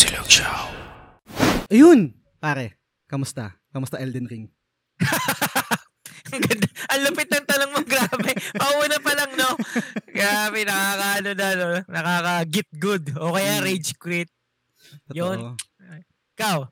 Silog Show. Ayun! Pare, kamusta? Kamusta Elden Ring? Ang ganda. Ang lupit ng tanong mo, grabe. Pauna pa lang, no? Grabe, nakakaano na, no? Nakaka-get good. O kaya Mm. rage quit. Totoo. Yun. Ikaw,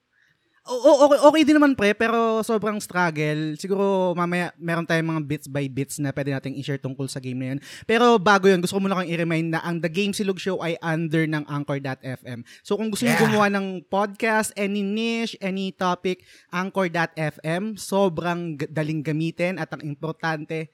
O- o- okay, okay din naman pre, pero sobrang struggle. Siguro mamaya meron tayong mga bits by bits na pwede nating i-share tungkol sa game na yun. Pero bago yun, gusto ko muna kang i-remind na ang The Game Silog Show ay under ng Anchor.fm. So kung gusto niyo Yeah. gumawa ng podcast, any niche, any topic, Anchor.fm, sobrang daling gamitin at ang importante,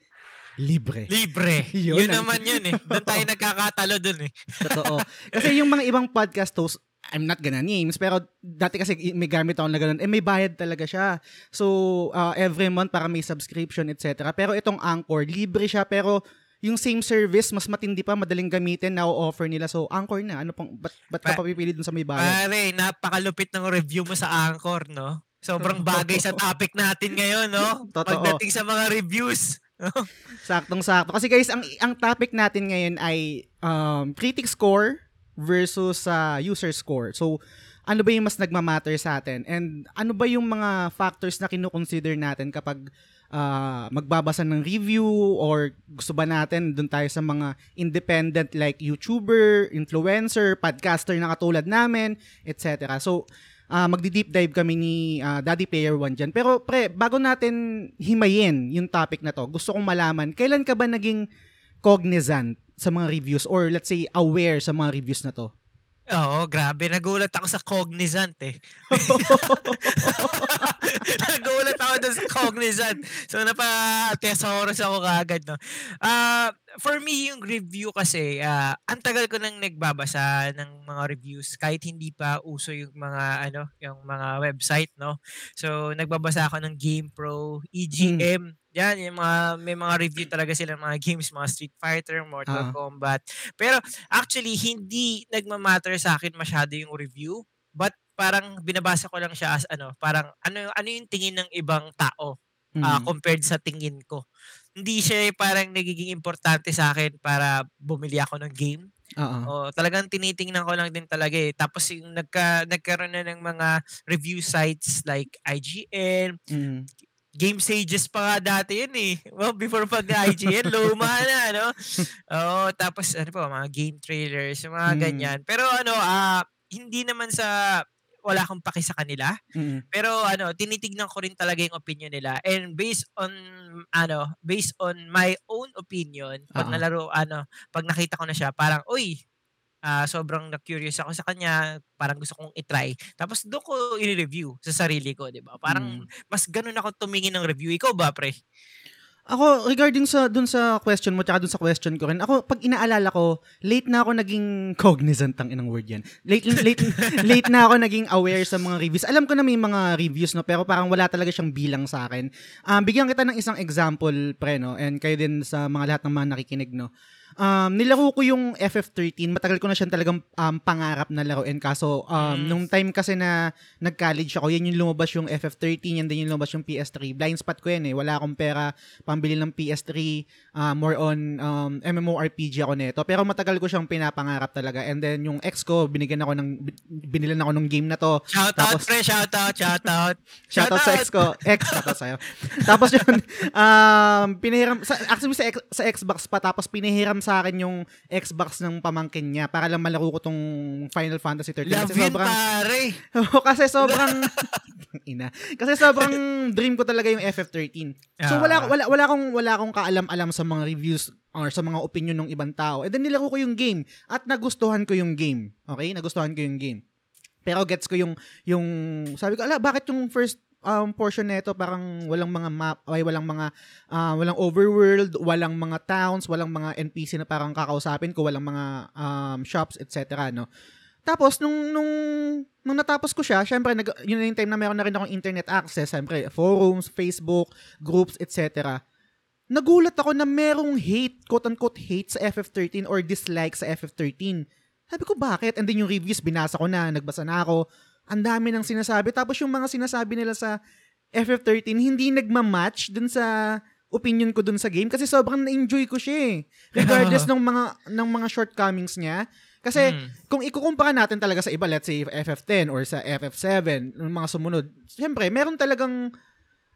libre. libre. Yun yun, naman yun, eh. Doon tayo nagkakatalo dun, eh. Totoo. Kasi yung mga ibang podcast hosts, I'm not gonna names, pero dati kasi may gamit ako na ganun, eh may bayad talaga siya. So, uh, every month para may subscription, etc. Pero itong Anchor, libre siya, pero yung same service, mas matindi pa, madaling gamitin na offer nila. So, Anchor na. Ano pang, ba't, ba't ka Pa- papipili dun sa may bayad? Pare, napakalupit ng review mo sa Anchor, no? Sobrang bagay sa topic natin ngayon, no? Totoo. Pagdating sa mga reviews. Saktong-sakto. Kasi guys, ang, ang topic natin ngayon ay um, critic score versus sa user score. So, ano ba yung mas nagmamatter sa atin? And ano ba yung mga factors na kinukonsider natin kapag ah, magbabasa ng review or gusto ba natin dun tayo sa mga independent like YouTuber, influencer, podcaster na katulad namin, etc. So, ah magdi-deep dive kami ni ah, Daddy Player One dyan. Pero pre, bago natin himayin yung topic na to, gusto kong malaman, kailan ka ba naging cognizant sa mga reviews or let's say aware sa mga reviews na to? Oo, grabe. Nagulat ako sa cognizant, eh. Nagulat ako dun sa cognizant. So, napa-thesaurus ako kagad, no? Ah, for me, yung review kasi, ah, ang tagal ko nang nagbabasa ng mga reviews kahit hindi pa uso yung mga, ano, yung mga website, no? So, nagbabasa ako ng GamePro, EGM, yan, yung mga, may mga review talaga sila ng mga games, mga Street Fighter, Mortal Ah. Kombat. Pero, actually, hindi nagmamatter sa akin masyado yung review, but parang binabasa ko lang siya as ano, parang ano ano yung tingin ng ibang tao ah, Mm. compared sa tingin ko. Hindi siya parang nagiging importante sa akin para bumili ako ng game. Oo. O talagang tinitingnan ko lang din talaga eh. Tapos yung nagka, nagkaroon na ng mga review sites like IGN, Mm. Game Sages pa nga dati yun eh. Well, before pag IGN, luma na, no? Oo, tapos ano pa, mga game trailers, mga Mm. ganyan. Pero ano, ah, hindi naman sa wala akong paki sa kanila. Mm. Pero ano, tinitignan ko rin talaga yung opinion nila. And based on ano, based on my own opinion, pag Oo. nalaro ano, pag nakita ko na siya, parang uy, ah, sobrang na-curious ako sa kanya, parang gusto kong i-try. Tapos doon ko i-review sa sarili ko, 'di ba? Parang Mm. mas ganun ako tumingin ng review. Ikaw ba, pre? Ako, regarding sa dun sa question mo, tsaka dun sa question ko rin, ako, pag inaalala ko, late na ako naging cognizant ang inang word yan. Late, late, late na ako naging aware sa mga reviews. Alam ko na may mga reviews, no, pero parang wala talaga siyang bilang sa akin. Um, bigyan kita ng isang example, pre, no, and kayo din sa mga lahat ng mga nakikinig, no. Um, nilaro ko yung FF13. Matagal ko na siyang talagang um, pangarap na laruin. Kaso, um, Mm. nung time kasi na nag-college ako, yan yung lumabas yung FF13, yan din yung lumabas yung PS3. Blind spot ko yan eh. Wala akong pera pambili ng PS3. Uh, more on um, MMORPG ako nito. Pero matagal ko siyang pinapangarap talaga. And then yung ex ko, binigyan ako ng, binilan ako ng game na to. Shout out, Tapos- pre, shout out, shout out. Shoutout sa ex ko. Ex, shoutout sa'yo. tapos yun, um, pinahiram, sa, actually sa, sa Xbox pa, tapos pinahiram sa akin yung Xbox ng pamangkin niya para lang malaro ko tong Final Fantasy 13. Love Kasi sobrang, pare. Kasi sobrang, ina. Kasi sobrang dream ko talaga yung FF13. So Ah. wala, wala, wala akong, wala akong kaalam-alam sa mga reviews or sa mga opinion ng ibang tao. And then nilaro ko yung game at nagustuhan ko yung game. Okay? Nagustuhan ko yung game. Pero gets ko yung, yung, sabi ko, ala, bakit yung first um, portion nito parang walang mga map, ay walang mga, ah, walang overworld, walang mga towns, walang mga NPC na parang kakausapin ko, walang mga um, shops, etc. No? Tapos, nung, nung, nung natapos ko siya, syempre, nag, yun na yung time na meron na rin akong internet access, syempre, forums, Facebook, groups, etc. Nagulat ako na merong hate, quote-unquote hate sa FF13 or dislike sa FF13. Sabi ko, bakit? And then yung reviews, binasa ko na, nagbasa na ako. Ang dami ng sinasabi. Tapos yung mga sinasabi nila sa FF13, hindi nagmamatch dun sa opinion ko dun sa game kasi sobrang na-enjoy ko siya eh. Regardless ng mga ng mga shortcomings niya. Kasi Mm. kung ikukumpara natin talaga sa iba, let's say FF10 or sa FF7, yung mga sumunod, siyempre, meron talagang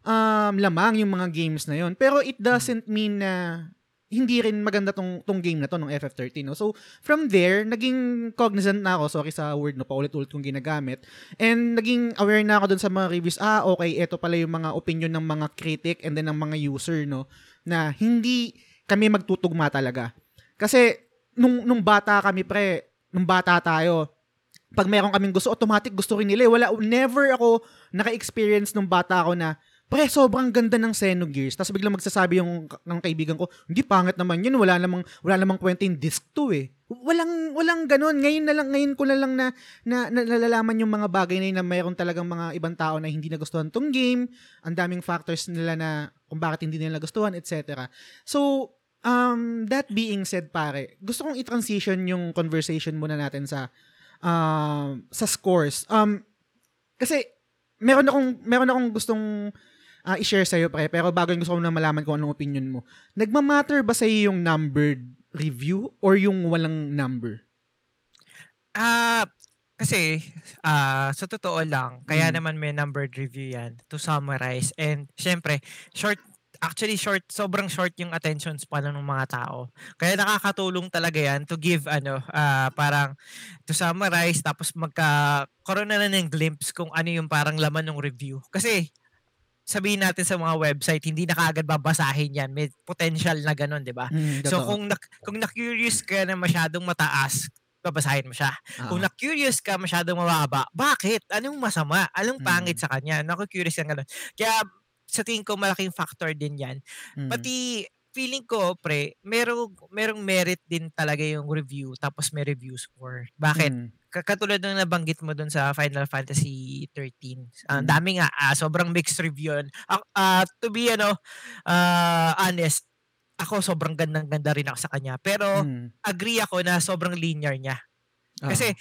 um, lamang yung mga games na yon Pero it doesn't mean na hindi rin maganda tong, tong game na to ng FF13. No? So, from there, naging cognizant na ako, sorry sa word, no, paulit-ulit kong ginagamit, and naging aware na ako dun sa mga reviews, ah, okay, ito pala yung mga opinion ng mga critic and then ng mga user, no, na hindi kami magtutugma talaga. Kasi, nung, nung bata kami, pre, nung bata tayo, pag meron kaming gusto, automatic gusto rin nila. eh. Wala, never ako naka-experience nung bata ako na, pre, sobrang ganda ng Xenogears. Tapos biglang magsasabi yung ng kaibigan ko, hindi pangit naman yun. Wala namang, wala namang kwenta yung disc 2 eh. Walang, walang ganun. Ngayon na lang, ngayon ko na lang na, na, na nalalaman yung mga bagay na yun na mayroon talagang mga ibang tao na hindi nagustuhan tong game. Ang daming factors nila na kung bakit hindi nila gustuhan, etc. So, um, that being said, pare, gusto kong i-transition yung conversation muna natin sa um, sa scores. Um, kasi meron akong meron akong gustong ah, i-share sa'yo, pre. Pero bago gusto ko na malaman kung anong opinion mo. Nagmamatter ba sa'yo yung numbered review or yung walang number? Ah, kasi ah sa totoo lang, kaya Mm. naman may numbered review 'yan to summarize and syempre short actually short sobrang short yung attention span ng mga tao. Kaya nakakatulong talaga 'yan to give ano ah parang to summarize tapos magkakaroon na lang ng glimpse kung ano yung parang laman ng review. Kasi sabihin natin sa mga website, hindi na kaagad babasahin yan. May potential na ganun, di ba? Mm, So kung na, kung na-curious ka na masyadong mataas, babasahin mo siya. Ah, Kung na-curious ka masyadong mababa, bakit? Anong masama? Anong pangit Mm. sa kanya? Naku-curious ka ganun. Kaya sa tingin ko malaking factor din yan. mm, Pati feeling ko, pre, merong, merong merit din talaga yung review tapos may review score. Bakit? mm, Ka- Katulad ng nabanggit mo dun sa Final Fantasy 13. Ang Mm. dami nga, ah, sobrang mixed review yun. Ah, ah, to be ano, ah, honest, ako sobrang gandang-ganda rin ako sa kanya. Pero mm, agree ako na sobrang linear niya. ah, Kasi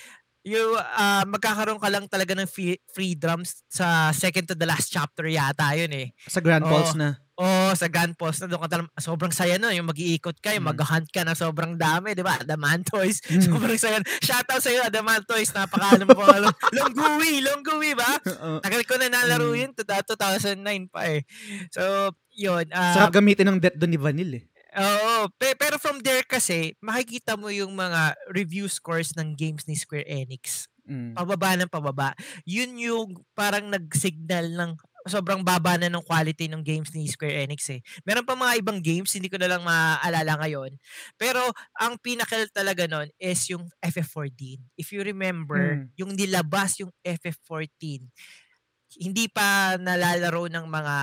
yung ah, magkakaroon ka lang talaga ng free, free drums sa second to the last chapter yata yun eh. sa Grand Oo. Pulse na. Oh, sa gun post na doon ka talam- sobrang saya no, yung mag-iikot ka, yung Mm. mag-hunt ka na sobrang dami, di ba? Adamantoys, Mm. sobrang saya. Shoutout sa iyo, Adamantoys, napaka alam po, Longguwi, Longguwi ba? Oo. Tagal ko na nalaro Mm. yun, to 2009 pa eh. So, yun. ah, Sarap gamitin ng death doon ni Vanille eh. Oo, pe- pero from there kasi, makikita mo yung mga review scores ng games ni Square Enix. Mm. Pababa ng pababa. Yun yung parang nag-signal ng sobrang baba na ng quality ng games ni Square Enix eh. Meron pa mga ibang games, hindi ko na lang maaalala ngayon. Pero ang pinakal talaga nun is yung FF14. If you remember, Mm. yung nilabas yung FF14, hindi pa nalalaro ng mga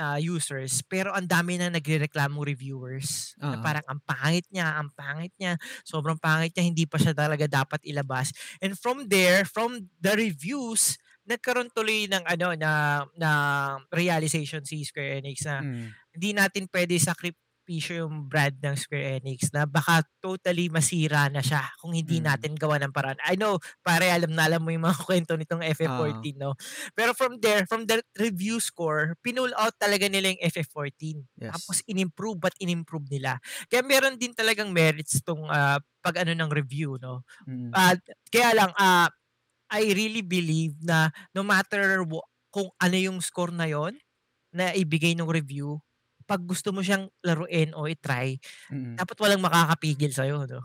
ah, users pero ang dami na nagrereklamo reviewers na Ah. parang ang pangit niya, ang pangit niya, sobrang pangit niya, hindi pa siya talaga dapat ilabas. And from there, from the reviews, nagkaroon tuloy ng ano na na realization si Square Enix na Mm. hindi natin pwede sakripisyo yung brand ng Square Enix na baka totally masira na siya kung hindi Mm. natin gawa ng paraan. I know, pare alam na alam mo yung mga kwento nitong FF14, no? Pero from there, from the review score, pinull out talaga nila yung FF14. Yes. Tapos in-improve but in-improve nila. Kaya meron din talagang merits tong ah, pag ano ng review, no? Mm. At kaya lang, ah, I really believe na no matter wha- kung ano yung score na yon na ibigay ng review, pag gusto mo siyang laruin o i-try, Mm. dapat walang makakapigil sa'yo, no?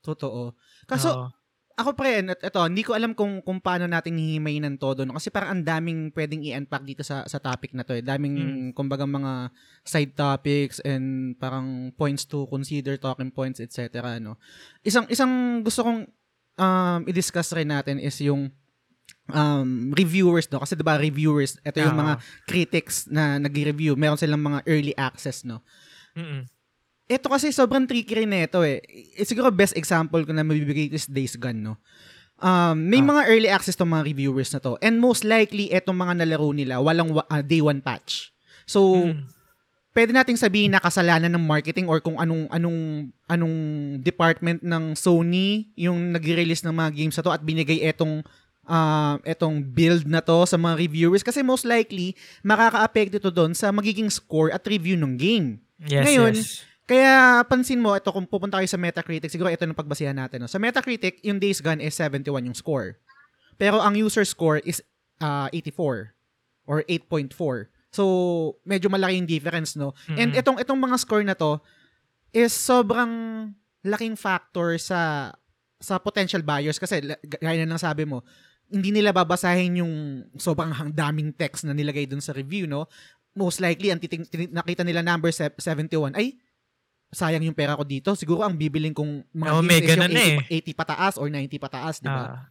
Totoo. Kaso, Oo. ako pre, et- eto, hindi ko alam kung kung paano natin hihimayin ng todo no kasi parang ang daming pwedeng i-unpack dito sa sa topic na to eh. Daming Mm. kumbaga mga side topics and parang points to consider, talking points, etc. no. Isang isang gusto kong um i-discuss rin natin is yung um reviewers no kasi 'di ba reviewers ito yung mga critics na nagre-review meron silang mga early access no Mm-mm. ito kasi sobrang tricky rin nito eh. Eh, Siguro best example ko na mabibigay is Days Gone, no? Um, may Ah. mga early access to mga reviewers na to. And most likely, etong mga nalaro nila, walang wa- ah, day one patch. So, Mm. Pwede nating sabihin na kasalanan ng marketing or kung anong anong anong department ng Sony yung nag-release ng mga games na to at binigay etong ah, etong build na to sa mga reviewers kasi most likely makaka-apekto ito doon sa magiging score at review ng game. Yes, Ngayon, yes. Kaya pansin mo, ito kung pupunta kayo sa Metacritic, siguro ito yung pagbasihan natin. No? Sa Metacritic, yung Days Gone is 71 yung score. Pero ang user score is uh, 84 or 8.4. So, medyo malaki yung difference, no? Mm-hmm. And itong itong mga score na to is sobrang laking factor sa sa potential buyers kasi gaya na ng sabi mo, hindi nila babasahin yung sobrang daming text na nilagay dun sa review, no? Most likely, ang titing, nakita nila number 71, ay, sayang yung pera ko dito. Siguro ang bibiling kong mga oh, games is yung 80, eh. 80 pataas or 90 pataas, di ba? Ah.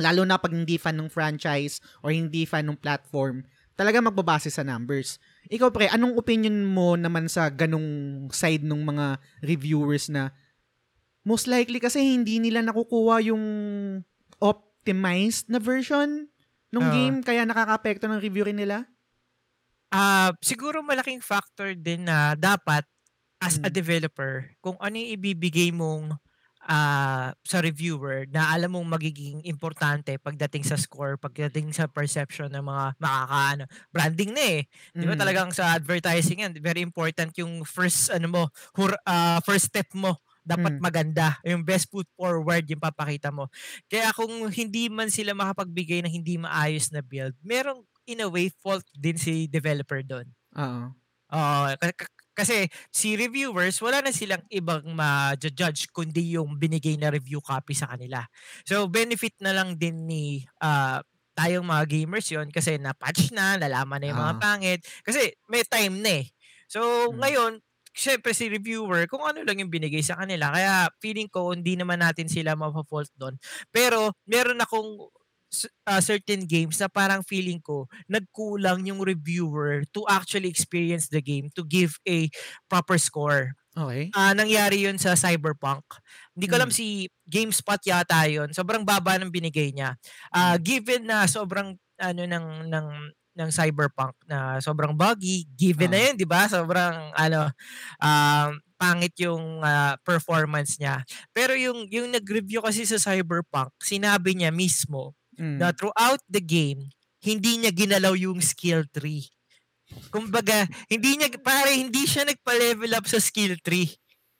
Lalo na pag hindi fan ng franchise or hindi fan ng platform, talaga magbabase sa numbers. Ikaw pre, anong opinion mo naman sa ganong side ng mga reviewers na most likely kasi hindi nila nakukuha yung optimized na version ng Oo. game kaya nakaka-apekto ng review rin nila? Ah, siguro malaking factor din na dapat as a Mm. developer kung ano yung ibibigay mong ah, sa reviewer na alam mong magiging importante pagdating sa score, pagdating sa perception ng mga makakaano. Branding na eh. Di ba Mm. talagang sa advertising yan, very important yung first ano mo, hur, ah, first step mo dapat Mm. maganda. Yung best foot forward yung papakita mo. Kaya kung hindi man sila makapagbigay ng hindi maayos na build, merong in a way fault din si developer doon. Oo. Oo, ka- ka- kasi si reviewers, wala na silang ibang ma-judge kundi yung binigay na review copy sa kanila. So, benefit na lang din ni ah, tayong mga gamers yon kasi na-patch na, nalaman na yung mga Ah. pangit. Kasi may time na eh. So, Mm. ngayon, syempre si reviewer, kung ano lang yung binigay sa kanila. Kaya feeling ko, hindi naman natin sila mapafault doon. Pero, meron akong ah, certain games na parang feeling ko nagkulang yung reviewer to actually experience the game to give a proper score. Okay. Ah, nangyari yun sa Cyberpunk. Hindi ko alam Mm. si GameSpot yata yun. Sobrang baba ng binigay niya. Ah, given na sobrang ano ng ng ng Cyberpunk na sobrang buggy, given na Ah. yun, 'di ba? Sobrang ano um, pangit yung ah, performance niya. Pero yung yung nag-review kasi sa Cyberpunk, sinabi niya mismo Mm. na throughout the game, hindi niya ginalaw yung skill tree. Kumbaga, hindi niya, pare, hindi siya nagpa-level up sa skill tree.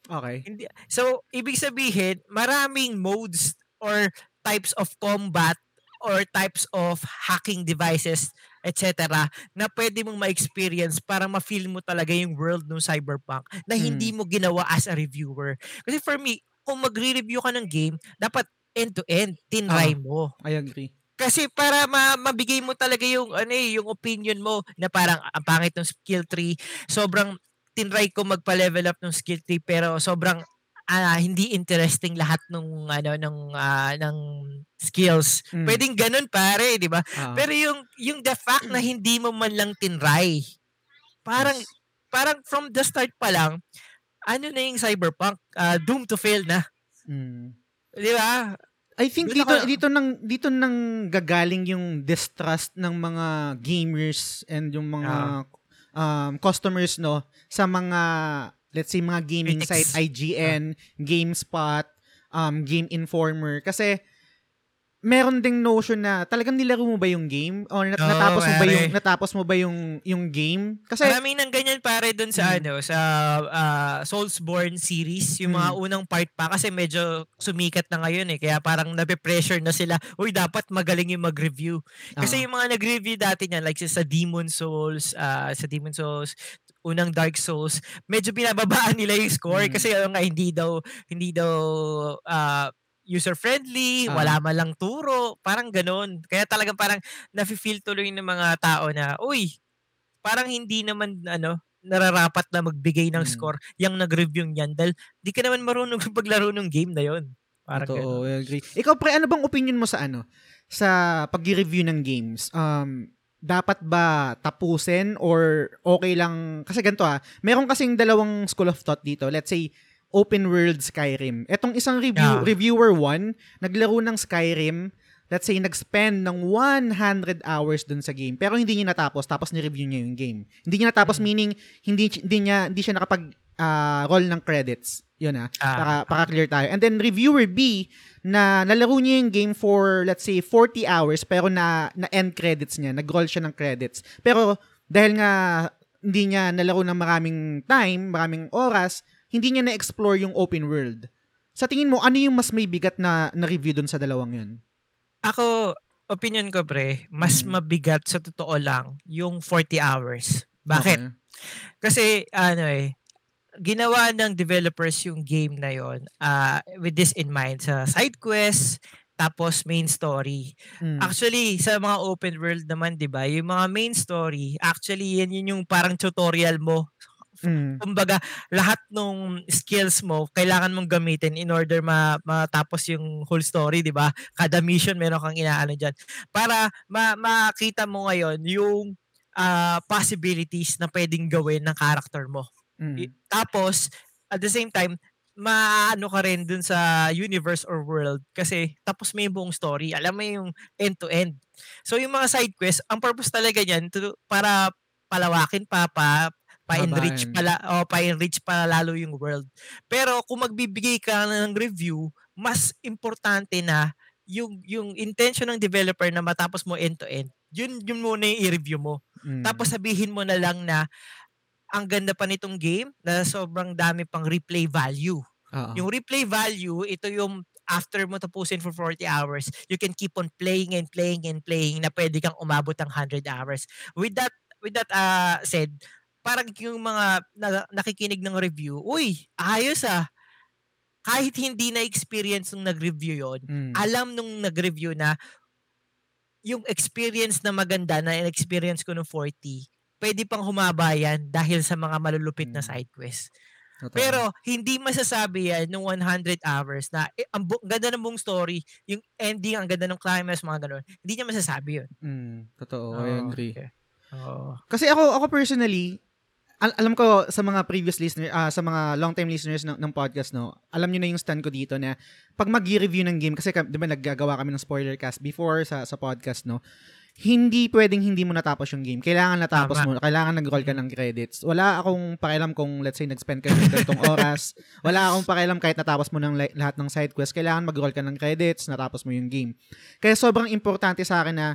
Okay. Hindi, so, ibig sabihin, maraming modes or types of combat or types of hacking devices, etc. na pwede mong ma-experience para ma-feel mo talaga yung world ng cyberpunk na hindi mo ginawa as a reviewer. Kasi for me, kung magre-review ka ng game, dapat end-to-end, tinry mo. I agree. Kasi para ma- mabigay mo talaga yung ano eh, yung opinion mo na parang ang pangit ng skill tree, sobrang tinry ko magpa-level up ng skill tree pero sobrang ah, hindi interesting lahat ng ano ng ah, ng skills. Mm. Pwedeng ganun pare, 'di ba? Ah. Pero yung yung the fact na hindi mo man lang tinry, parang Yes. parang from the start pa lang, ano na yung cyberpunk, ah, doomed to fail na. Mm. 'Di ba? I think dito dito nang dito nang gagaling yung distrust ng mga gamers and yung mga um, customers no sa mga let's say mga gaming Critics. site IGN, GameSpot, um Game Informer kasi meron ding notion na talagang nilaro mo ba yung game or nat- Oo, natapos mo ba yung natapos mo ba yung yung game kasi Maraming nang ganyan pare dun sa Mm. ano sa ah, Soulsborne series, yung mga Mm. unang part pa kasi medyo sumikat na ngayon eh. Kaya parang nape-pressure na sila, uy dapat magaling yung mag-review. Kasi Ah. yung mga nag-review dati niyan like sa Demon Souls, ah, sa Demon Souls, unang Dark Souls, medyo binababaan nila yung score Mm. kasi ano nga hindi daw hindi daw ah, user friendly, Ah. wala man lang turo, parang ganun. Kaya talagang parang nafe-feel tuloy ng mga tao na, uy, parang hindi naman ano nararapat na magbigay ng Mm. score yung nag-review niyan dahil di ka naman marunong paglaro ng game na yon. Parang. Totoo, I agree. Ikaw pre, ano bang opinion mo sa ano? Sa pag-review ng games? Um, dapat ba tapusin or okay lang? Kasi ganito ah, meron kasing dalawang school of thought dito. Let's say, open world Skyrim. Etong isang review, Yeah. reviewer one, naglaro ng Skyrim, let's say, nag-spend ng 100 hours dun sa game. Pero hindi niya natapos, tapos ni-review niya yung game. Hindi niya natapos, Mm. meaning, hindi, hindi, niya, hindi siya nakapag ah, roll ng credits. Yun ah Ah, para para clear tayo. And then reviewer B na nalaro niya yung game for let's say 40 hours pero na na end credits niya, nag-roll siya ng credits. Pero dahil nga hindi niya nalaro ng maraming time, maraming oras, hindi niya na-explore yung open world. Sa tingin mo, ano yung mas may bigat na, na review dun sa dalawang yun? Ako, opinion ko pre, mas Mm. mabigat sa totoo lang yung 40 hours. Bakit? Okay. Kasi ano eh, ginawa ng developers yung game na yon ah, with this in mind sa side quest tapos main story. Mm. Actually, sa mga open world naman, 'di ba? Yung mga main story, actually yan yun yung parang tutorial mo. Mm. Kumbaga, lahat ng skills mo kailangan mong gamitin in order ma matapos yung whole story, 'di ba? Kada mission meron kang inaano diyan para ma makita mo ngayon yung ah, possibilities na pwedeng gawin ng character mo. Mm. I- Tapos, at the same time, maano ka rin dun sa universe or world kasi tapos may buong story. Alam mo yung end-to-end. So, yung mga side quests, ang purpose talaga niyan to, para palawakin pa, pa pa-enrich pala o pa-enrich pa lalo yung world. Pero kung magbibigay ka ng review, mas importante na yung yung intention ng developer na matapos mo end to end. Yun yun muna yung i-review mo. Mm. Tapos sabihin mo na lang na ang ganda pa nitong game na sobrang dami pang replay value. Oo. Yung replay value, ito yung after mo tapusin for 40 hours, you can keep on playing and playing and playing na pwede kang umabot ng 100 hours. With that with that uh, said, parang yung mga na, nakikinig ng review, uy, ayos ah. Kahit hindi na experience nung nag-review yon, Mm. alam nung nag-review na yung experience na maganda na experience ko nung 40, pwede pang humaba yan dahil sa mga malulupit na Mm. side quest. Totoo. Pero hindi masasabi yan nung 100 hours na eh, ang bu- ganda ng buong story, yung ending, ang ganda ng climax, mga ganun. Hindi niya masasabi yun. Mm. Totoo. I Oo, agree. okay. Oo. Kasi ako ako personally, al- alam ko sa mga previous listener, ah, sa mga long-time listeners ng, ng podcast, no, alam niyo na yung stand ko dito na pag mag-review ng game, kasi ka- di ba naggagawa kami ng spoiler cast before sa, sa podcast, no, hindi pwedeng hindi mo natapos yung game. Kailangan natapos Tama. mo. Kailangan nag-roll ka ng credits. Wala akong pakialam kung let's say nag-spend ka ng ganitong oras. Wala akong pakialam kahit natapos mo ng la- lahat ng side quest. Kailangan mag-roll ka ng credits, natapos mo yung game. Kaya sobrang importante sa akin na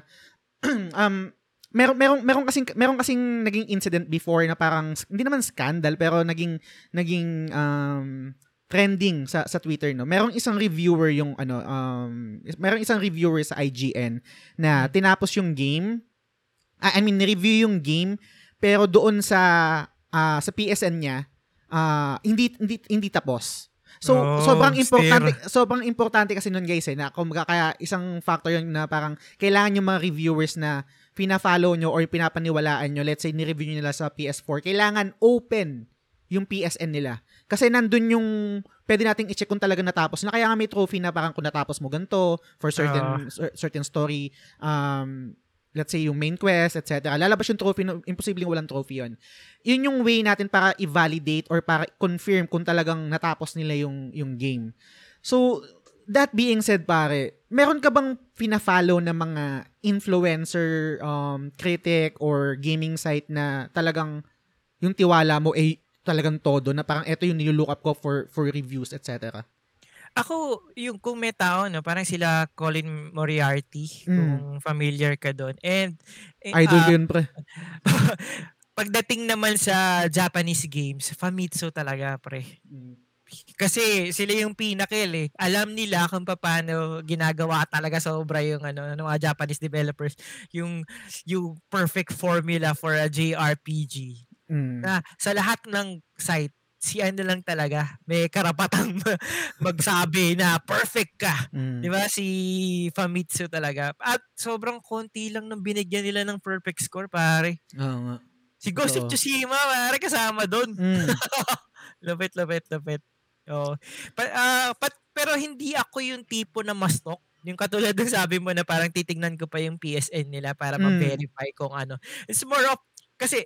um meron meron meron kasing meron kasing naging incident before na parang hindi naman scandal pero naging naging um trending sa sa Twitter no. Merong isang reviewer yung ano um merong isang reviewer sa IGN na tinapos yung game. Ah, I mean review yung game pero doon sa ah, sa PSN niya ah, hindi hindi hindi tapos. So Oh, sobrang importante steer. sobrang importante kasi nun guys eh na kumbaga kaya isang factor yun na parang kailangan yung mga reviewers na pina-follow nyo or pinapaniwalaan nyo, let's say ni-review nyo nila sa PS4, kailangan open yung PSN nila. Kasi nandun yung pwede nating i-check kung talaga natapos na. Kaya nga may trophy na parang kung natapos mo ganito for certain cer- certain story um let's say yung main quest etc lalabas yung trophy no, imposibleng walang trophy yon yun yung way natin para i-validate or para confirm kung talagang natapos nila yung yung game. So that being said pare meron ka bang fina-follow na mga influencer um critic or gaming site na talagang yung tiwala mo ay talagang todo na parang ito yung nilook up ko for for reviews etc Ako, yung kung may tao, no, parang sila Colin Moriarty, Mm. kung familiar ka doon. And, eh, idol ko yun pre pagdating naman sa Japanese games, Famitsu talaga, pre. Kasi sila yung pinakil eh. Alam nila kung paano ginagawa talaga sobra yung ano, ng mga Japanese developers. Yung, yung perfect formula for a JRPG. Mm. Na sa lahat ng site, si ano lang talaga, may karapatang magsabi na perfect ka. Mm. Di ba? Si Famitsu talaga. At sobrang konti lang nung binigyan nila ng perfect score, pare. Oo nga. Si Ghost of. Tsushima, pare, kasama doon. Mm. Lapit, lapit, lapit. Oo. Pa- ah, pat- pero hindi ako yung tipo na mastok. Yung katulad ng sabi mo na parang titignan ko pa yung PSN nila para Mm. ma-verify kung ano. It's more of, kasi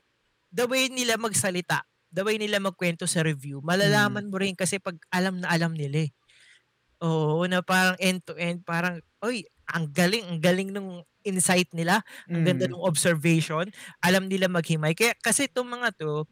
the way nila magsalita, the way nila magkwento sa review, malalaman Mm. mo rin kasi pag alam na alam nila eh. Oo, na parang end-to-end, parang, oy, ang galing, ang galing nung insight nila, ang ganda Mm. ng observation, alam nila maghimay. Kaya, kasi itong mga to,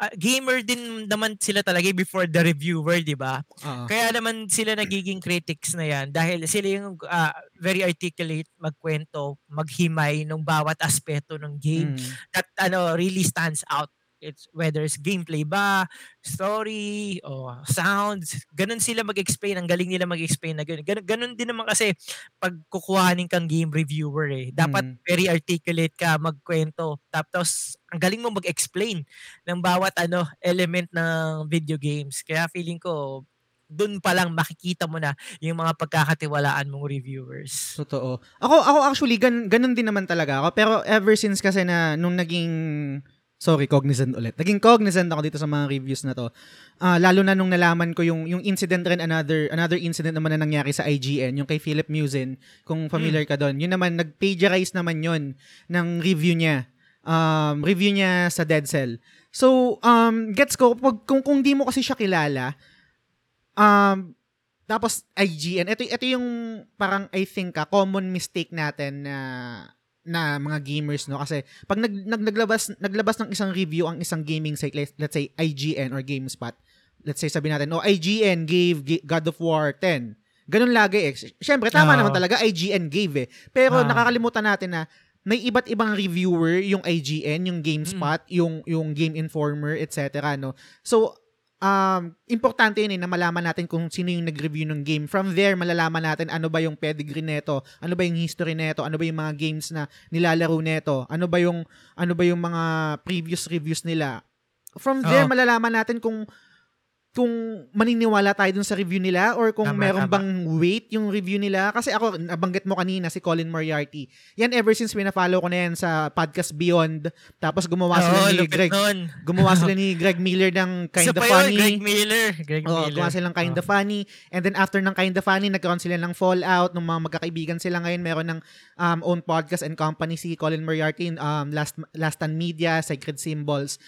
ah, gamer din naman sila talaga before the reviewer, di ba? Oo. Kaya naman sila nagiging critics na yan dahil sila yung ah, very articulate, magkwento, maghimay ng bawat aspeto ng game Mm. that ano really stands out it's whether it's gameplay ba, story, o sounds, ganun sila mag-explain. Ang galing nila mag-explain na ganun. Ganun, ganun din naman kasi pag kukuhanin kang game reviewer eh. Dapat Mm. very articulate ka, magkwento. Tapos, ang galing mo mag-explain ng bawat ano element ng video games. Kaya feeling ko, dun pa lang makikita mo na yung mga pagkakatiwalaan mong reviewers. Totoo. Ako, ako actually, gan, ganun din naman talaga ako. Pero ever since kasi na nung naging, sorry, cognizant ulit. Naging cognizant ako dito sa mga reviews na to. Ah, lalo na nung nalaman ko yung, yung incident rin, another, another incident naman na nangyari sa IGN, yung kay Philip Musin, kung familiar ka doon. Yun naman, nag-plagiarize naman yun ng review niya. Um, review niya sa Dead Cell. So, um, gets ko, pag, kung, kung di mo kasi siya kilala, um, tapos IGN, ito, ito yung parang I think ah, common mistake natin na na mga gamers no? Kasi pag nag, nag naglabas naglabas ng isang review ang isang gaming site let's, let's say IGN or GameSpot. Let's say sabi natin oh IGN gave God of War 10 ganun lagi eh. Syempre tama Oo. naman talaga IGN gave eh. Pero Ah. nakakalimutan natin na may iba't ibang reviewer yung IGN yung GameSpot yung yung Game Informer etc no? So um, importante yun eh, na malaman natin kung sino yung nag-review ng game. From there, malalaman natin ano ba yung pedigree neto, ano ba yung history neto, ano ba yung mga games na nilalaro neto, ano ba yung ano ba yung mga previous reviews nila. From there, Oo. malalaman natin kung kung maniniwala tayo dun sa review nila or kung Tama, meron tama. bang weight yung review nila. Kasi ako, nabanggit mo kanina si Colin Moriarty. Yan ever since pina-follow ko na yan sa podcast Beyond. Tapos gumawa sila Oo, ni Greg nun. gumawa sila ni Greg Miller ng Kinda Isa pa yun, Funny. Greg Miller. Greg Oh, Miller. gumawa silang Kinda Funny. And then after ng Kinda Funny, nagkaroon sila ng Fallout. Nung mga magkakaibigan sila ngayon, meron ng um, own podcast and company si Colin Moriarty, um, Last, Last Stand Media, Sacred Symbols.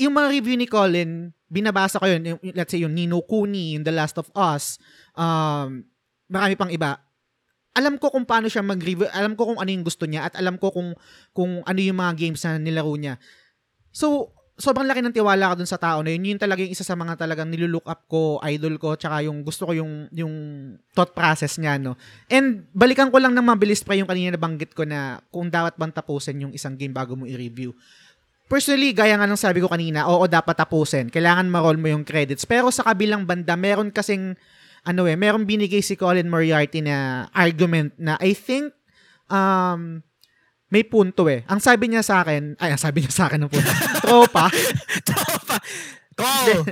Yung mga review ni Colin, binabasa ko yun. Yung, let's say yung Nino Kuni, yung The Last of Us, um, marami pang iba. Alam ko kung paano siya mag-review, alam ko kung ano yung gusto niya, at alam ko kung, kung ano yung mga games na nilaro niya. So, sobrang laki ng tiwala ko dun sa tao na yun. Yun talaga yung isa sa mga talagang nilulook up ko, idol ko, tsaka yung gusto ko yung, yung thought process niya, no. And balikan ko lang ng mabilis pa yung kanina nabanggit ko na kung dapat bang tapusin yung isang game bago mo i-review. Personally, gaya nga ng sabi ko kanina, oo, dapat tapusin. Kailangan ma-roll mo yung credits. Pero sa kabilang banda, meron kasing, ano eh, meron binigay si Colin Moriarty na argument na I think, um, may punto eh. Ang sabi niya sa akin, ay, ang sabi niya sa akin ng punto. Tropa. Tropa. Go!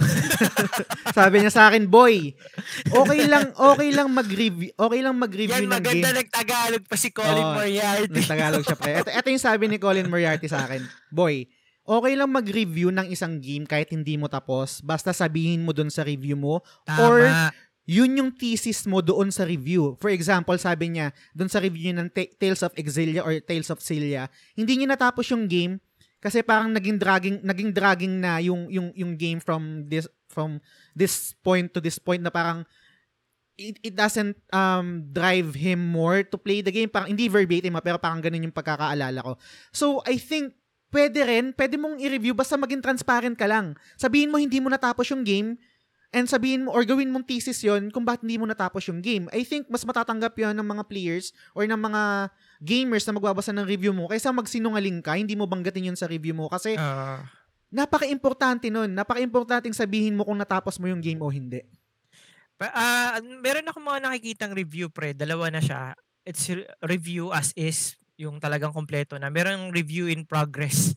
sabi niya sa akin, boy, okay lang, okay lang mag-review, okay lang mag-review Yan, ng game. maganda nagtagalog pa si Colin Oo, Moriarty. Ng Tagalog siya pre. Ito, ito yung sabi ni Colin Moriarty sa akin. Boy, okay lang mag-review ng isang game kahit hindi mo tapos. Basta sabihin mo dun sa review mo. Tama. Or yun yung thesis mo doon sa review. For example, sabi niya, doon sa review ng Ta- Tales of Exilia or Tales of Cilia, hindi niya natapos yung game kasi parang naging dragging naging dragging na yung yung yung game from this from this point to this point na parang it, it doesn't um drive him more to play the game. Parang hindi verbatim ha, pero parang ganun yung pagkakaalala ko. So, I think pwede rin, pwede mong i-review basta maging transparent ka lang. Sabihin mo hindi mo natapos yung game and sabihin mo or gawin mong thesis yon kung bakit hindi mo natapos yung game. I think mas matatanggap yon ng mga players or ng mga gamers na magbabasa ng review mo kaysa magsinungaling ka, hindi mo banggatin yun sa review mo kasi Ah. napaka-importante nun. Napaka-importanting sabihin mo kung natapos mo yung game o hindi. Pa- ah, meron ako mga nakikitang review pre, dalawa na siya. It's re- review as is, yung talagang kompleto na. Meron review in progress.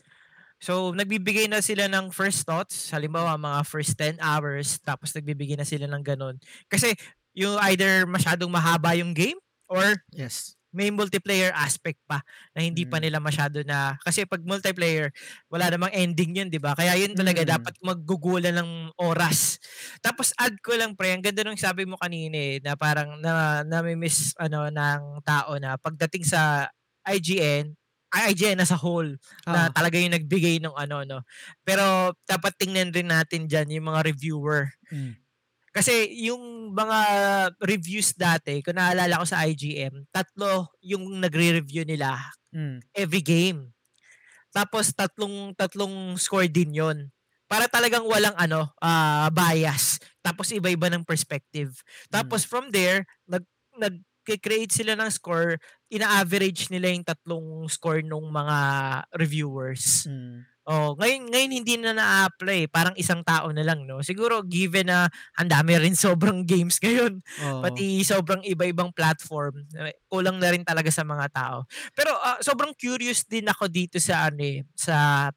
So, nagbibigay na sila ng first thoughts, halimbawa mga first 10 hours, tapos nagbibigay na sila ng ganun. Kasi, yung either masyadong mahaba yung game, or Yes. may multiplayer aspect pa na hindi pa Mm. nila masyado na kasi pag multiplayer wala namang ending yun 'di ba kaya yun talaga Mm. dapat maggugulan ng oras tapos add ko lang pre ang ganda nung sabi mo kanina eh, na parang na nami-miss ano ng tao na pagdating sa IGN ay IGN as a whole na Ah. talaga yung nagbigay ng ano no pero dapat tingnan rin natin diyan yung mga reviewer Mm. kasi yung mga reviews dati, kung naalala ko sa IGM, tatlo yung nagre-review nila Mm. every game. Tapos tatlong tatlong score din 'yon. Para talagang walang ano, ah, bias. Tapos iba-iba ng perspective. Tapos from there, nag nag-create sila ng score, ina-average nila yung tatlong score ng mga reviewers. Mm. Oh, ngayon ngayon hindi na na-a-apply, parang isang tao na lang 'no. Siguro given na ang dami rin sobrang games ngayon, Oo. pati sobrang iba-ibang platform, eh, kulang na rin talaga sa mga tao. Pero, ah, sobrang curious din ako dito sa ano, eh, sa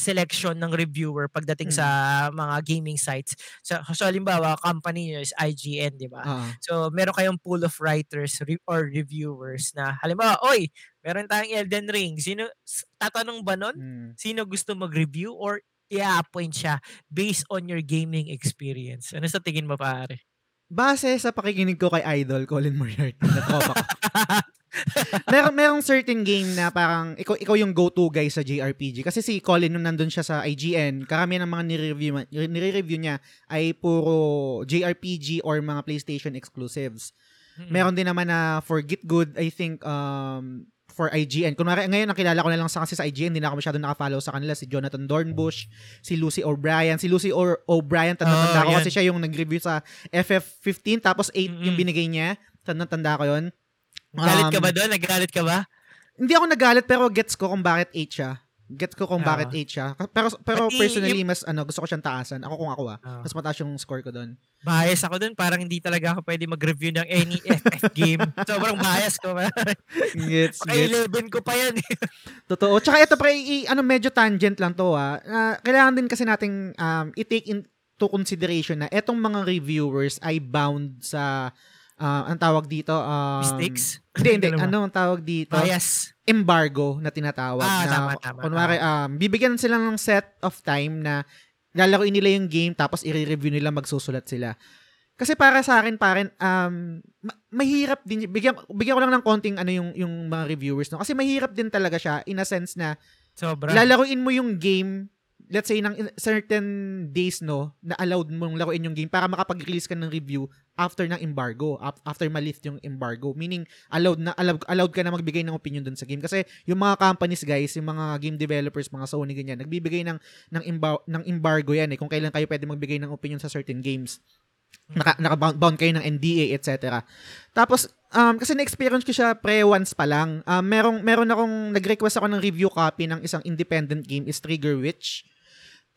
selection ng reviewer pagdating sa Mm. mga gaming sites. So so halimbawa company niyo is IGN, 'di ba? Oo. So meron kayong pool of writers re or reviewers na halimbawa, "Uy, meron tayong Elden Ring." Sino tatanong ba nun? Hmm. Sino gusto mag-review or i-a-appoint siya based on your gaming experience? Ano sa tingin mo pare? Base sa pakikinig ko kay Idol Colin Moriarty na tropa ko. Meron merong certain game na parang ikaw ikaw yung go-to guy sa JRPG kasi si Colin nung nandun siya sa IGN, karamihan ng mga nire-review nire-review niya ay puro JRPG or mga PlayStation exclusives. Mm. Meron din naman na for Git Good, I think um for IGN. Kunwari, ngayon nakilala ko na lang sa kasi sa IGN, hindi na ako masyado naka-follow sa kanila. Si Jonathan Dornbush, si Lucy O'Brien. Si Lucy o- O'Brien, tanda-tanda Oh, ko yan. kasi siya yung nag-review sa FF15 tapos 8 yung Mm-mm. binigay niya. Tanda-tanda ko yun. Nagalit ka Um, ba doon? Nagalit ka ba? Hindi ako nagalit pero gets ko kung bakit 8 siya. Gets ko kung Ah. bakit 8 siya. Pero pero Pati personally mas ano gusto ko siyang taasan. Ako kung ako ah. Ah. Mas mataas yung score ko doon. Bias ako doon. Parang hindi talaga ako pwede mag-review ng any FF game. Sobrang bias ko. Gets, Kaya 11 ko pa yan. Totoo. Tsaka ito pre, i- ano medyo tangent lang to ah. Ah, kailangan din kasi nating um, i-take into consideration na etong mga reviewers ay bound sa ah, ang tawag dito um, Mistakes? Hindi, hindi. Ano ang tawag dito? Bias. Embargo na tinatawag. Ah, na, tama, tama. Kunwari, um, bibigyan sila ng set of time na lalaroin nila yung game tapos i-review nila, magsusulat sila. Kasi para sa akin, paren, um, ma- mahirap din, bigyan, bigyan ko lang ng konting ano yung, yung mga reviewers, no? Kasi mahirap din talaga siya in a sense na Sobra. lalaruin mo yung game let's say ng in- certain days no na allowed mong laruin yung game para makapag-release ka ng review after ng embargo af- after ma-lift yung embargo. Meaning allowed na allowed, allowed ka na magbigay ng opinion dun sa game. Kasi yung mga companies guys yung mga game developers mga Sony ganyan nagbibigay ng ng, embar- ng embargo yan eh kung kailan kayo pwede magbigay ng opinion sa certain games. Naka, naka-bound bound kayo ng NDA etc tapos um, kasi na-experience ko siya pre once pa lang. Um, merong meron akong nag-request ako ng review copy ng isang independent game is Trigger Witch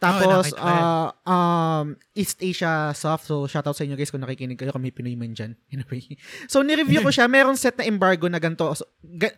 tapos, yan. uh, um, East Asia Soft. So, shoutout sa inyo guys kung nakikinig kayo. Kami Pinoy man dyan. Anyway. So, ni-review ko siya. Merong set na embargo na ganito. So,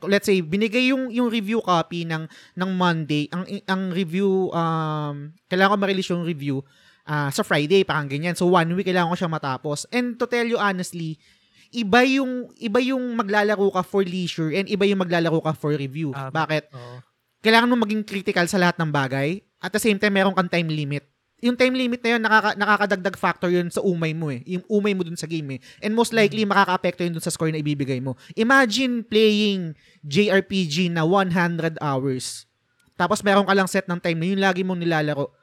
let's say, binigay yung, yung review copy ng, ng Monday. Ang, ang review, um, kailangan ko ma-release yung review ah, sa Friday, parang ganyan. So, one week, kailangan ko siya matapos. And to tell you honestly, iba yung iba yung maglalaro ka for leisure and iba yung maglalaro ka for review. Ah, Bakit? Oo. kailangan mo maging critical sa lahat ng bagay. At the same time, meron kang time limit. Yung time limit na yun, nakaka, nakakadagdag factor yun sa umay mo eh. Yung umay mo dun sa game eh. And most likely, makaka-apekto yun dun sa score na ibibigay mo. Imagine playing JRPG na 100 hours. Tapos meron ka lang set ng time na yun lagi mong nilalaro.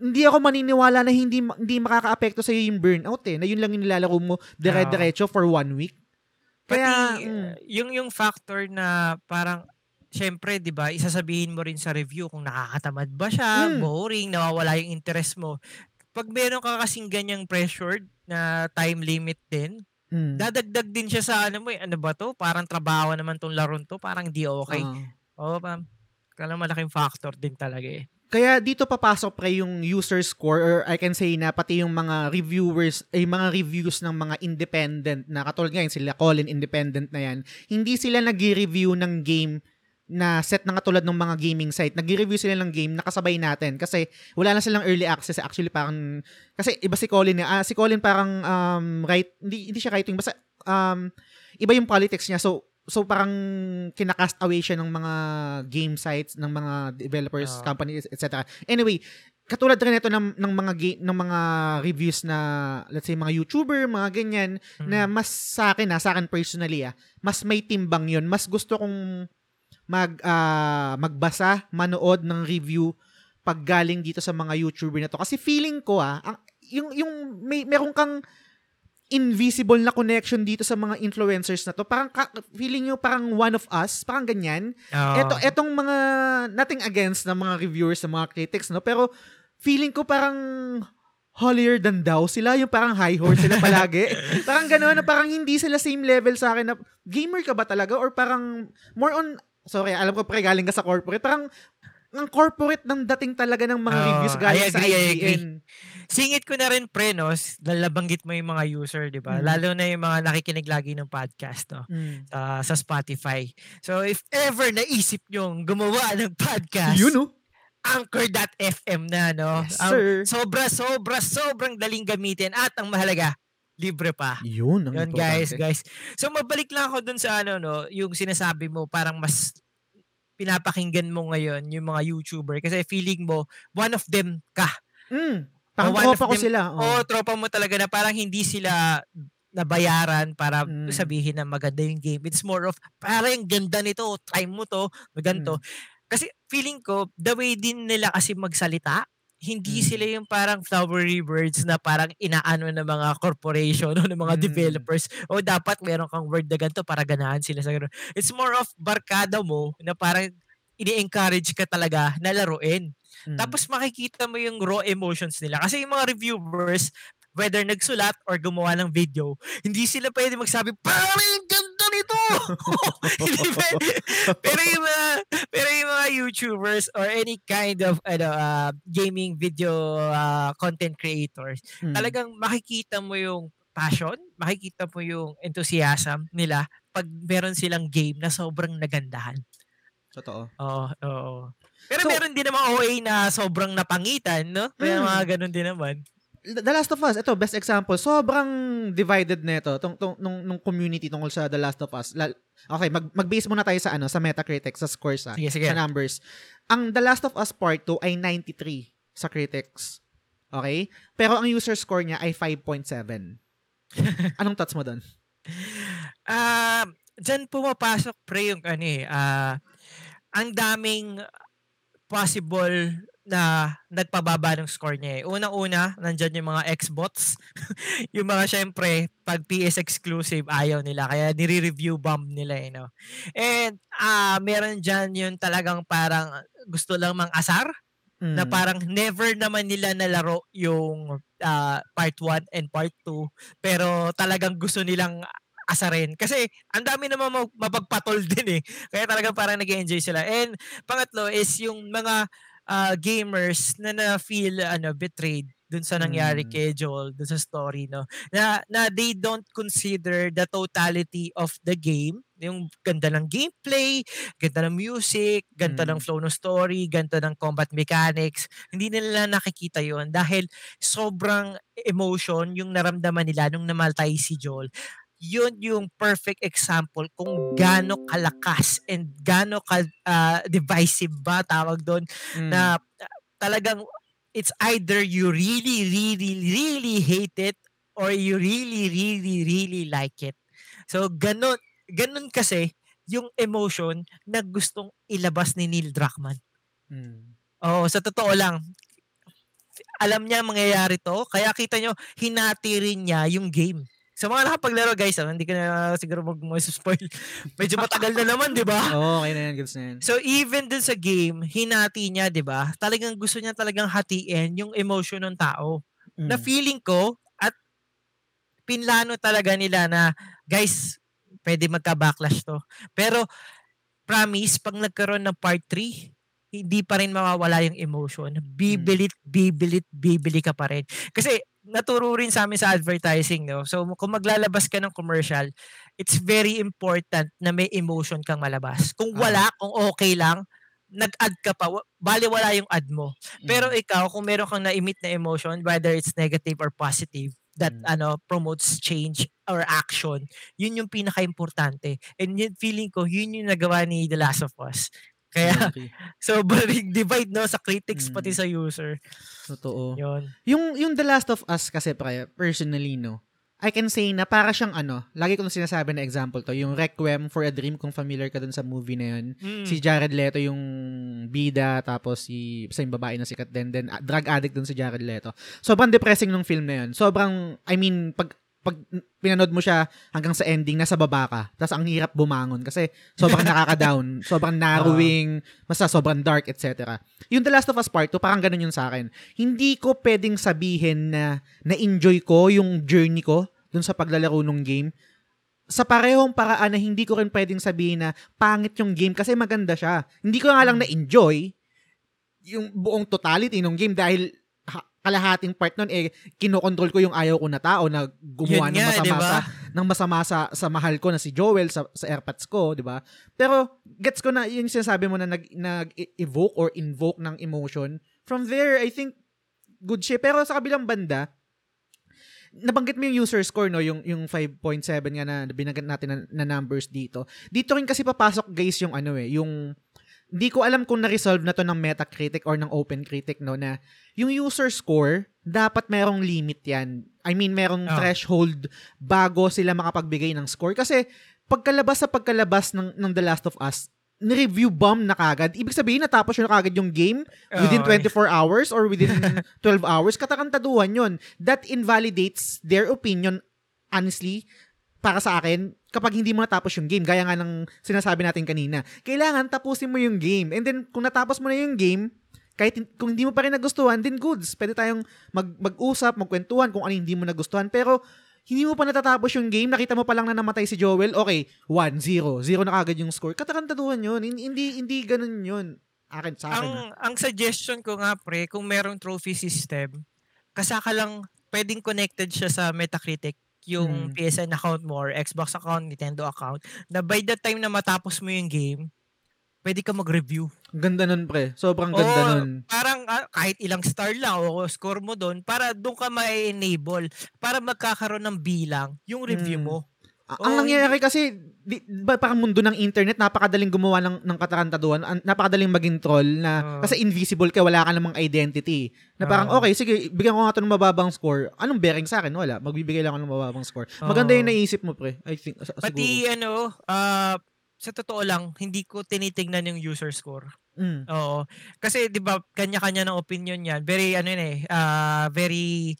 Hindi ako maniniwala na hindi hindi makaka-apekto sa yung burnout eh. Na yun lang yung nilalaro mo dire-diretso for one week. Kaya, Pati, mm, uh, yung, yung factor na parang, syempre, di ba, isasabihin mo rin sa review kung nakakatamad ba siya, Mm. boring, nawawala yung interest mo. Pag meron ka kasing ganyang pressured na time limit din, mm. dadagdag din siya sa ano mo, eh, ano ba to? Parang trabaho naman tong laron to, parang di okay. Ah. Oo, parang, kala malaking factor din talaga eh. Kaya dito papasok pre yung user score or I can say na pati yung mga reviewers ay mga reviews ng mga independent na katulad ngayon sila Colin independent na yan. Hindi sila nag-review ng game na set na katulad ng mga gaming site. Nag-review sila ng game na kasabay natin kasi wala na silang early access. Actually parang kasi iba si Colin. Ah, si Colin parang um, right hindi hindi siya writing basta um, iba yung politics niya. So so parang kinakast away siya ng mga game sites ng mga developers, Ah. companies, etc. Anyway, katulad rin ito ng, ng mga game, ng mga reviews na let's say mga YouTuber, mga ganyan na Mm. mas sa akin na sa akin personally ah, mas may timbang 'yon. Mas gusto kong mag ah, magbasa, manood ng review pag galing dito sa mga YouTuber na to kasi feeling ko ah, ang, yung yung may meron kang invisible na connection dito sa mga influencers na to. Parang ka- feeling nyo parang one of us, parang ganyan. Oo. Eto, etong mga, nothing against ng mga reviewers, ng mga critics, no? Pero, feeling ko parang holier than thou sila, yung parang high horse sila palagi. parang gano'n, na parang hindi sila same level sa akin na, gamer ka ba talaga? Or parang, more on, sorry, alam ko pre, galing ka sa corporate, parang, ang corporate ng dating talaga ng mga Oo, reviews I galing sa agree, I IGN. Singit ko na rin pre, no? nabanggit mo yung mga user, di ba? Mm. Lalo na yung mga nakikinig lagi ng podcast, no? Mm. Ah, sa Spotify. So, if ever naisip nyong gumawa ng podcast, Yun, no? Anchor.fm na, no? Yes, sir. sobra, sobra, sobrang daling gamitin at ang mahalaga, libre pa. Yun, ang Yun guys, guys. So mabalik lang ako dun sa ano no, yung sinasabi mo parang mas pinapakinggan mo ngayon yung mga YouTuber kasi feeling mo one of them ka. Mm. Parang Oh, tropa ko them- sila. O Oh. tropa mo talaga na parang hindi sila nabayaran para Mm. sabihin na maganda yung game. It's more of parang ganda nito, try mo to, ganito. Mm. Kasi feeling ko, the way din nila kasi magsalita, hindi Mm. sila yung parang flowery words na parang inaano ng mga corporation o ng mga Mm. developers. O dapat meron kang word na ganito para ganahan sila sa ganun. It's more of barkada mo na parang ini-encourage ka talaga na laruin. Mm. Tapos makikita mo yung raw emotions nila. Kasi yung mga reviewers, whether nagsulat or gumawa ng video, hindi sila pwede magsabi, parang pwede. pero yung mga, pero yung mga YouTubers or any kind of ano, uh, gaming video uh, content creators, Mm. talagang makikita mo yung passion, makikita mo yung enthusiasm nila pag meron silang game na sobrang nagandahan. Totoo. Oo, oo. Pero So- meron din naman OA na sobrang napangitan, no? May Mm. mga ganun din naman. The Last of Us, ito, best example. Sobrang divided na ito, tong, tong, nung, nung community tungkol sa The Last of Us. Okay, mag, mag-base muna tayo sa, ano, sa Metacritic, sa scores, ha, Sige, sige. sa numbers. Ang The Last of Us Part 2 ay 93 sa critics. Okay? Pero ang user score niya ay 5.7. Anong thoughts mo doon? Ah, diyan pumapasok pre yung ano eh, ah, ang daming possible na nagpababa ng score niya eh. Unang-una, nandyan yung mga Xbots. yung mga syempre, pag PS exclusive, ayaw nila. Kaya nire-review bomb nila eh, no? And ah meron dyan yung talagang parang gusto lang mang asar Mm. na parang never naman nila nalaro yung ah, part 1 and part 2 pero talagang gusto nilang asarin kasi ang dami naman ma- mapagpatol din eh kaya talagang parang nag enjoy sila and pangatlo is yung mga ah, gamers na na-feel ano betrayed dun sa nangyari Mm. kay Joel dun sa story no na na they don't consider the totality of the game yung ganda ng gameplay ganda ng music, ganda ng Mm. flow ng story, ganda ng combat mechanics. Hindi nila nakikita yon dahil sobrang emotion yung naramdaman nila nung namaltay si Joel. Yun yung perfect example kung gaano kalakas and gaano ka ah, divisive ba tawag doon Mm. na talagang it's either you really really really hate it or you really really really like it. So ganun ganun kasi yung emotion na gustong ilabas ni Neil Druckmann. Mm. Oo, sa totoo lang, alam niya mangyayari to, kaya kita nyo, hinati rin niya yung game. Sa mga nakapaglaro guys, ah, hindi ka na siguro mag spoil. Medyo matagal na naman, di ba? Oo, okay na yan, gets na yan. So even dun sa game, hinati niya, 'di ba? Talagang gusto niya talagang hatiin yung emotion ng tao. Na Mm. feeling ko at pinlano talaga nila na guys, pwede magka-backlash to. Pero promise pag nagkaroon ng part 3, hindi pa rin mawawala yung emotion. Bibilit, bibilit, bibili ka pa rin. Kasi naturo rin sa amin sa advertising, no? So kung maglalabas ka ng commercial, it's very important na may emotion kang malabas. Kung Ah. wala, kung okay lang, nag-add ka pa, bali wala yung ad mo. Pero Mm. ikaw, kung meron kang na-emit na emotion, whether it's negative or positive, that Mm. ano promotes change or action, yun yung pinaka-importante. And yun, feeling ko, yun yung nagawa ni The Last of Us. Kaya, Okay. sobrang divide no sa critics pati Mm. sa user. Totoo. Yun. Yung yung The Last of Us kasi pre, personally no. I can say na para siyang ano, lagi ko na sinasabi na example to, yung Requiem for a Dream kung familiar ka dun sa movie na yun. Mm. Si Jared Leto yung bida tapos si sa yung babae na sikat din then ah, drug addict dun si Jared Leto. Sobrang depressing nung film na yun. Sobrang I mean pag pag pinanood mo siya hanggang sa ending nasa baba ka. Tapos ang hirap bumangon kasi sobrang nakaka-down, sobrang narrowing, basta sobrang dark, etc. Yung The Last of Us Part 2, parang ganun yun sa akin. Hindi ko pwedeng sabihin na na-enjoy ko yung journey ko dun sa paglalaro ng game. Sa parehong paraan na hindi ko rin pwedeng sabihin na pangit yung game kasi maganda siya. Hindi ko nga lang na-enjoy, yung buong totality ng game dahil kalahating part nun eh kinokontrol ko yung ayaw ko na tao na gumawa Yun ng nga, masama di ba? sa ng masama sa sa mahal ko na si Joel sa sa airpods ko, 'di ba? Pero gets ko na yung sinasabi mo na nag nag-evoke or invoke ng emotion. From there, I think good shit. Pero sa kabilang banda, nabanggit mo yung user score no, yung yung 5.7 nga na binanggit natin na, na numbers dito. Dito rin kasi papasok guys yung ano eh, yung hindi ko alam kung na-resolve na to ng Metacritic or ng OpenCritic no na yung user score dapat merong limit yan. I mean merong Oh. threshold bago sila makapagbigay ng score kasi pagkalabas sa pagkalabas ng ng The Last of Us ni-review bomb na kagad. Ibig sabihin, natapos yun na kagad yung game within Oo. 24 hours or within 12 hours. Katakantaduhan yun. That invalidates their opinion, honestly, para sa akin, kapag hindi mo natapos yung game, gaya nga ng sinasabi natin kanina, kailangan tapusin mo yung game. And then, kung natapos mo na yung game, kahit kung hindi mo pa rin nagustuhan, then goods. Pwede tayong mag, mag-usap, magkwentuhan kung ano hindi mo nagustuhan. Pero, hindi mo pa natatapos yung game, nakita mo pa lang na namatay si Joel, okay, 1, 0. 0 na kagad yung score. Katakantaduhan yun. Hindi, hindi, hindi ganun yun. Akin, sa akin. ang ah. ang suggestion ko nga pre, kung merong trophy system, kasaka lang pwedeng connected siya sa Metacritic yung Hmm. PSN account mo or Xbox account, Nintendo account, na by the time na matapos mo yung game, pwede ka mag-review. Ganda nun, pre. Sobrang ganda Oo, nun. Parang ah, kahit ilang star lang o score mo doon para doon ka ma-enable para magkakaroon ng bilang yung review Mm. mo. Oo, ang nangyayari kasi, di, ba, parang mundo ng internet, napakadaling gumawa ng, ng katarantaduhan, an- napakadaling maging troll na, Oo. kasi invisible ka, wala ka namang identity. Na parang, Oo. okay, sige, bigyan ko nga ito ng mababang score. Anong bearing sa akin? Wala. Magbibigay lang ako ng mababang score. Maganda yung naisip mo, pre. I think, sa- Pati siguro. ano, ah, sa totoo lang, hindi ko tinitingnan yung user score. Mm. Oo. Kasi 'di ba kanya-kanya ng opinion 'yan. Very ano yun eh, ah, very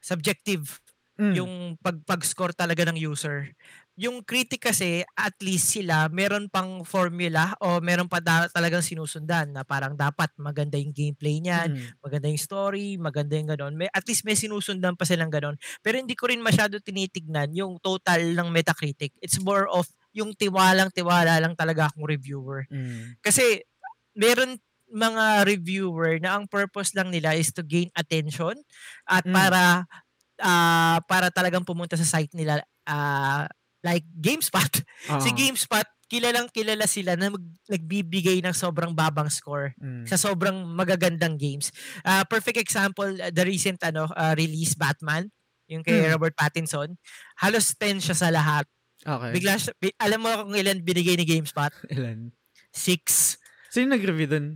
subjective Mm. yung pag pag-score talaga ng user. Yung critic kasi at least sila meron pang formula o meron pa da- talagang sinusundan na parang dapat maganda yung gameplay niyan, Mm. maganda yung story, maganda yung gano'n. May, at least may sinusundan pa silang gano'n. Pero hindi ko rin masyado tinitignan yung total ng Metacritic. It's more of yung tiwalang tiwala lang talaga akong reviewer. Mm. Kasi meron mga reviewer na ang purpose lang nila is to gain attention at Mm. para ah, para talagang pumunta sa site nila ah, like GameSpot. Si Oo. GameSpot, kilalang kilala sila na mag, nagbibigay ng sobrang babang score Mm. sa sobrang magagandang games. Ah, perfect example, uh, the recent ano ah, release Batman, yung kay Mm. Robert Pattinson. Halos 10 siya sa lahat. Okay. Bigla siya, alam mo kung ilan binigay ni GameSpot? Ilan? 6. Sino nag-review dun?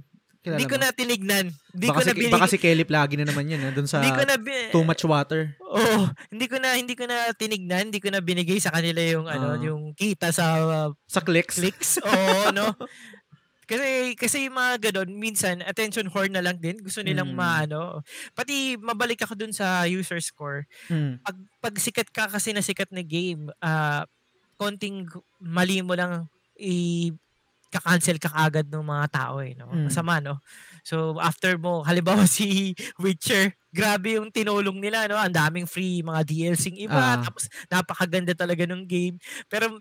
Hindi ko na tinignan. Hindi ko na si, binigay. baka si Kelly lagi na naman yan, ha? Dun sa hindi ko na bi- Too Much Water. Oo, hindi ko na hindi ko na tinignan, hindi ko na binigay sa kanila yung ano, Ah. yung kita sa uh, Sa clicks. clicks. Oo, no. Kasi kasi yung mga ganun, minsan attention whore na lang din. Gusto nilang Mm. maano. Pati mabalik ako dun sa user score. Mm. Pag pag sikat ka kasi na sikat na game, ah konting mali mo lang i ka-cancel ka agad ng mga tao eh, no? Mm. Masama, no? So, after mo, halimbawa si Witcher, grabe yung tinulong nila, no? Ang daming free mga DLC ng iba, Ah. tapos napakaganda talaga ng game. Pero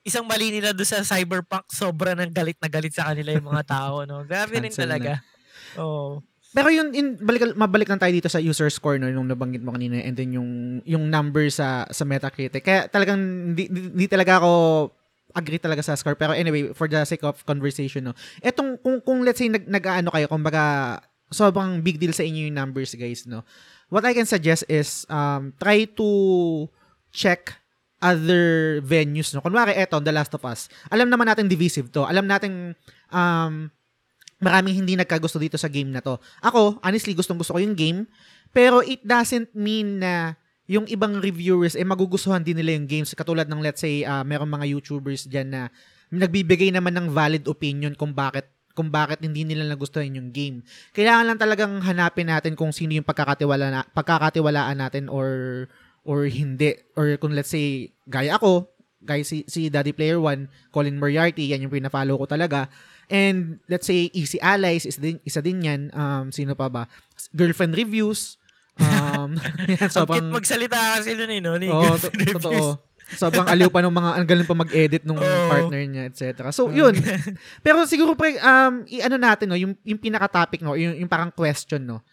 isang mali nila doon sa Cyberpunk, sobra ng galit na galit sa kanila yung mga tao, no? Grabe rin talaga. Oo. Pero yun, in, balik, mabalik lang tayo dito sa user score no, yung nabanggit mo kanina and then yung yung number sa sa Metacritic. Kaya talagang di, di, di talaga ako agree talaga sa score. Pero anyway, for the sake of conversation, no. Etong, kung, kung let's say nag, nag-ano kayo, kumbaga, sobrang big deal sa inyo yung numbers, guys, no. What I can suggest is, um, try to check other venues, no. Kunwari, eto, The Last of Us. Alam naman natin divisive to. Alam natin, um, maraming hindi nagkagusto dito sa game na to. Ako, honestly, gustong gusto ko yung game, pero it doesn't mean na yung ibang reviewers eh magugustuhan din nila yung games katulad ng let's say uh, merong mga YouTubers diyan na nagbibigay naman ng valid opinion kung bakit kung bakit hindi nila nagustuhan yung game. Kailangan lang talagang hanapin natin kung sino yung pagkakatiwala na, pagkakatiwalaan natin or or hindi or kung let's say gaya ako, gaya si, si Daddy Player One, Colin Moriarty, yan yung pina-follow ko talaga. And let's say Easy Allies is din, isa din yan. Um, sino pa ba? Girlfriend Reviews. Um, yan, So, sobrang... magsalita kasi nun eh, no? Ni Oo, to- totoo. Sobrang aliw pa ng mga, ang galing pa mag-edit nung Oo. partner niya, etc. So, yun. Pero siguro, pre, um, i-ano natin, no, yung, yung pinaka-topic, no, yung, yung parang question, no.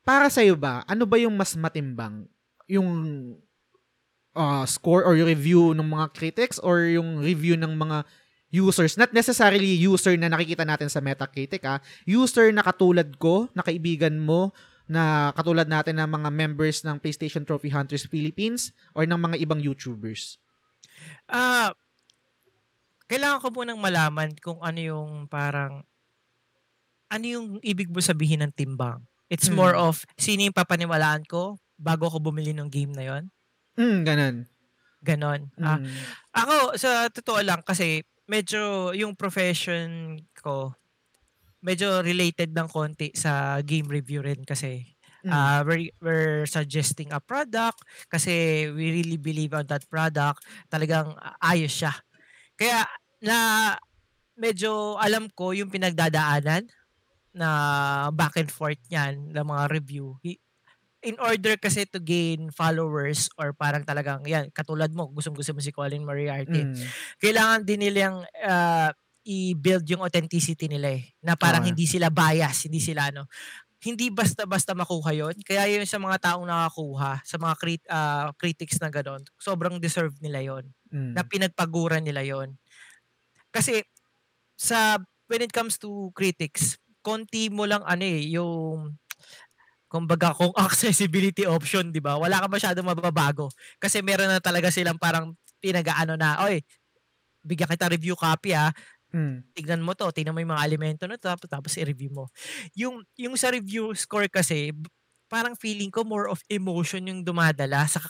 Para sa'yo ba, ano ba yung mas matimbang? Yung uh, score or yung review ng mga critics or yung review ng mga users? Not necessarily user na nakikita natin sa Metacritic, ah. User na katulad ko, na kaibigan mo, na katulad natin ng mga members ng PlayStation Trophy Hunters Philippines or ng mga ibang YouTubers? Ah, kailangan ko munang malaman kung ano yung parang ano yung ibig mo sabihin ng timbang. It's Hmm. more of sino yung papaniwalaan ko bago ako bumili ng game na yon. Mm, ganun. Ganon. Ah, Mm. ako, sa totoo lang, kasi medyo yung profession ko, medyo related ng konti sa game review rin kasi. Mm. Ah, we're, we're suggesting a product kasi we really believe on that product. Talagang ayos siya. Kaya na medyo alam ko yung pinagdadaanan na back and forth niyan ng mga review. In order kasi to gain followers or parang talagang yan, katulad mo, gustong-gusto mo si Colin Moriarty Mm. kailangan din nilang ah, i-build yung authenticity nila eh. Na parang Oo. hindi sila bias, hindi sila ano. Hindi basta-basta makuha yon Kaya yun sa mga taong nakakuha, sa mga crit, ah, critics na gano'n, sobrang deserve nila yon Mm. Na pinagpaguran nila yon Kasi sa when it comes to critics, konti mo lang ano eh, yung kumbaga kung accessibility option, 'di ba? Wala ka masyadong mababago kasi meron na talaga silang parang pinag-aano na, oy, bigyan kita review copy ah. Mm. Tignan mo to, tignan mo yung mga elemento na to, tapos, tapos i-review mo. Yung yung sa review score kasi parang feeling ko more of emotion yung dumadala sa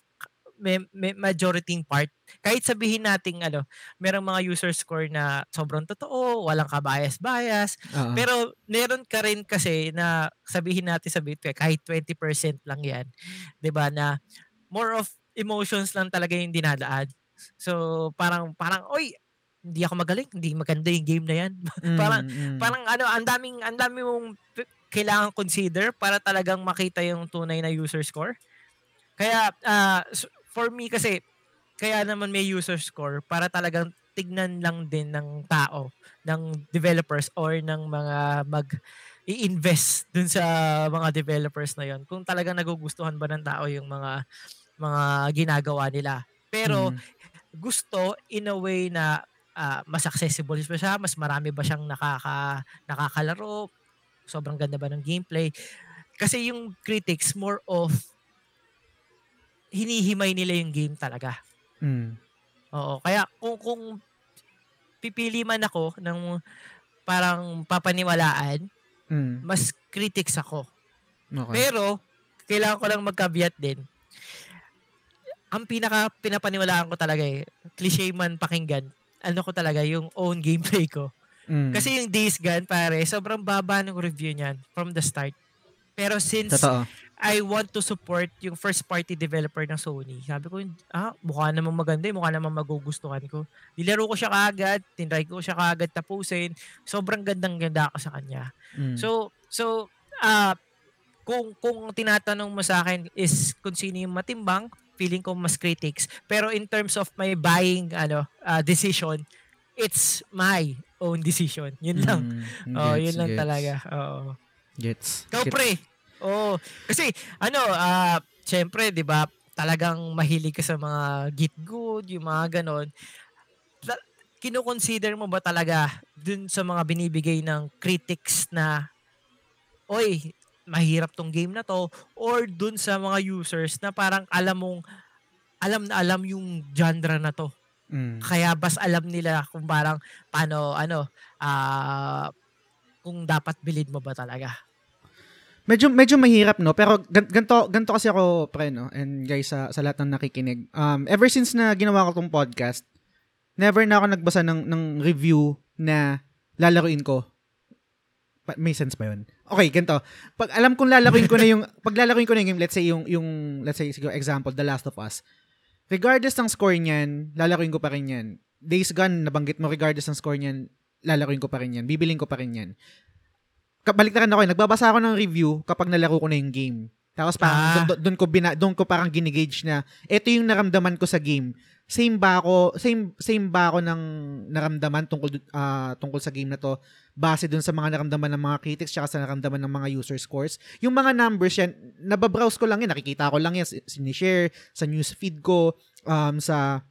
may, may majority part. Kahit sabihin nating ano, merong mga user score na sobrang totoo, walang kabayas-bayas, Oo. pero meron ka rin kasi na sabihin natin sa Bitcoin, kahit 20% lang yan. 'di ba na more of emotions lang talaga yung dinadaan. So parang parang oy, hindi ako magaling, hindi maganda yung game na yan. parang- Mm, mm. parang ano, ang daming ang dami mong kailangan consider para talagang makita yung tunay na user score. Kaya s- for me kasi kaya naman may user score para talagang tignan lang din ng tao, ng developers or ng mga mag i-invest dun sa mga developers na yon kung talagang nagugustuhan ba ng tao yung mga mga ginagawa nila. Pero Mm. gusto in a way na ah, mas accessible ba siya, mas marami ba siyang nakaka nakakalaro, sobrang ganda ba ng gameplay. Kasi yung critics more of hinihimay nila yung game talaga. Mm. Oo, kaya kung kung pipili man ako ng parang papaniwalaan, Mm. mas critics ako. Okay. Pero kailangan ko lang magkabiat din. Ang pinaka pinapaniwalaan ko talaga eh, cliche man pakinggan, ano ko talaga yung own gameplay ko. Mm. Kasi yung Days Gone, pare, sobrang baba ng review niyan from the start. Pero since Totoo. I want to support yung first party developer ng Sony, sabi ko, ah, mukha namang maganda, eh, mukha namang magugustuhan ko. Nilaro ko siya kaagad, tinry ko siya kaagad tapusin. Sobrang gandang ganda ako sa kanya. Mm. So, so, ah, kung, kung tinatanong mo sa akin is kung sino yung matimbang, feeling ko mas critics. Pero in terms of my buying ano ah, decision, it's my own decision. Yun lang. Mm. Oh, Gets, yun lang gets. talaga. Oo. Gets. Ikaw Gets. pre. Oo. Kasi ano, ah, syempre, 'di ba, talagang mahilig ka sa mga git good, yung mga ganon. Kino-consider mo ba talaga dun sa mga binibigay ng critics na oy, mahirap tong game na to or dun sa mga users na parang alam mong alam na alam yung genre na to. Mm. Kaya bas alam nila kung parang paano ano ah kung dapat bilid mo ba talaga. Medyo medyo mahirap no, pero gan- ganto ganto kasi ako pre no, and guys sa sa lahat ng nakikinig. Um ever since na ginawa ko tong podcast, never na ako nagbasa ng ng review na lalaruin ko. May sense ba 'yun? Okay, ganito. Pag alam kong lalaruin ko na yung pag lalaruin ko na yung game, let's say yung yung let's say siguro example The Last of Us. Regardless ng score niyan, lalaruin ko pa rin 'yan. Days Gone nabanggit mo regardless ng score niyan, lalaruin ko pa rin 'yan. Bibiling ko pa rin 'yan kabaliktaran ako, eh, nagbabasa ako ng review kapag nalaro ko na yung game. Tapos parang Ah. doon, ko bina, doon ko parang ginigage na ito yung naramdaman ko sa game same ba ako, same same ba ako ng naramdaman tungkol ah, tungkol sa game na to base dun sa mga naramdaman ng mga critics tsaka sa naramdaman ng mga user scores. Yung mga numbers yan, nababrowse ko lang yan, nakikita ko lang yan, sinishare sa news feed ko, um, sa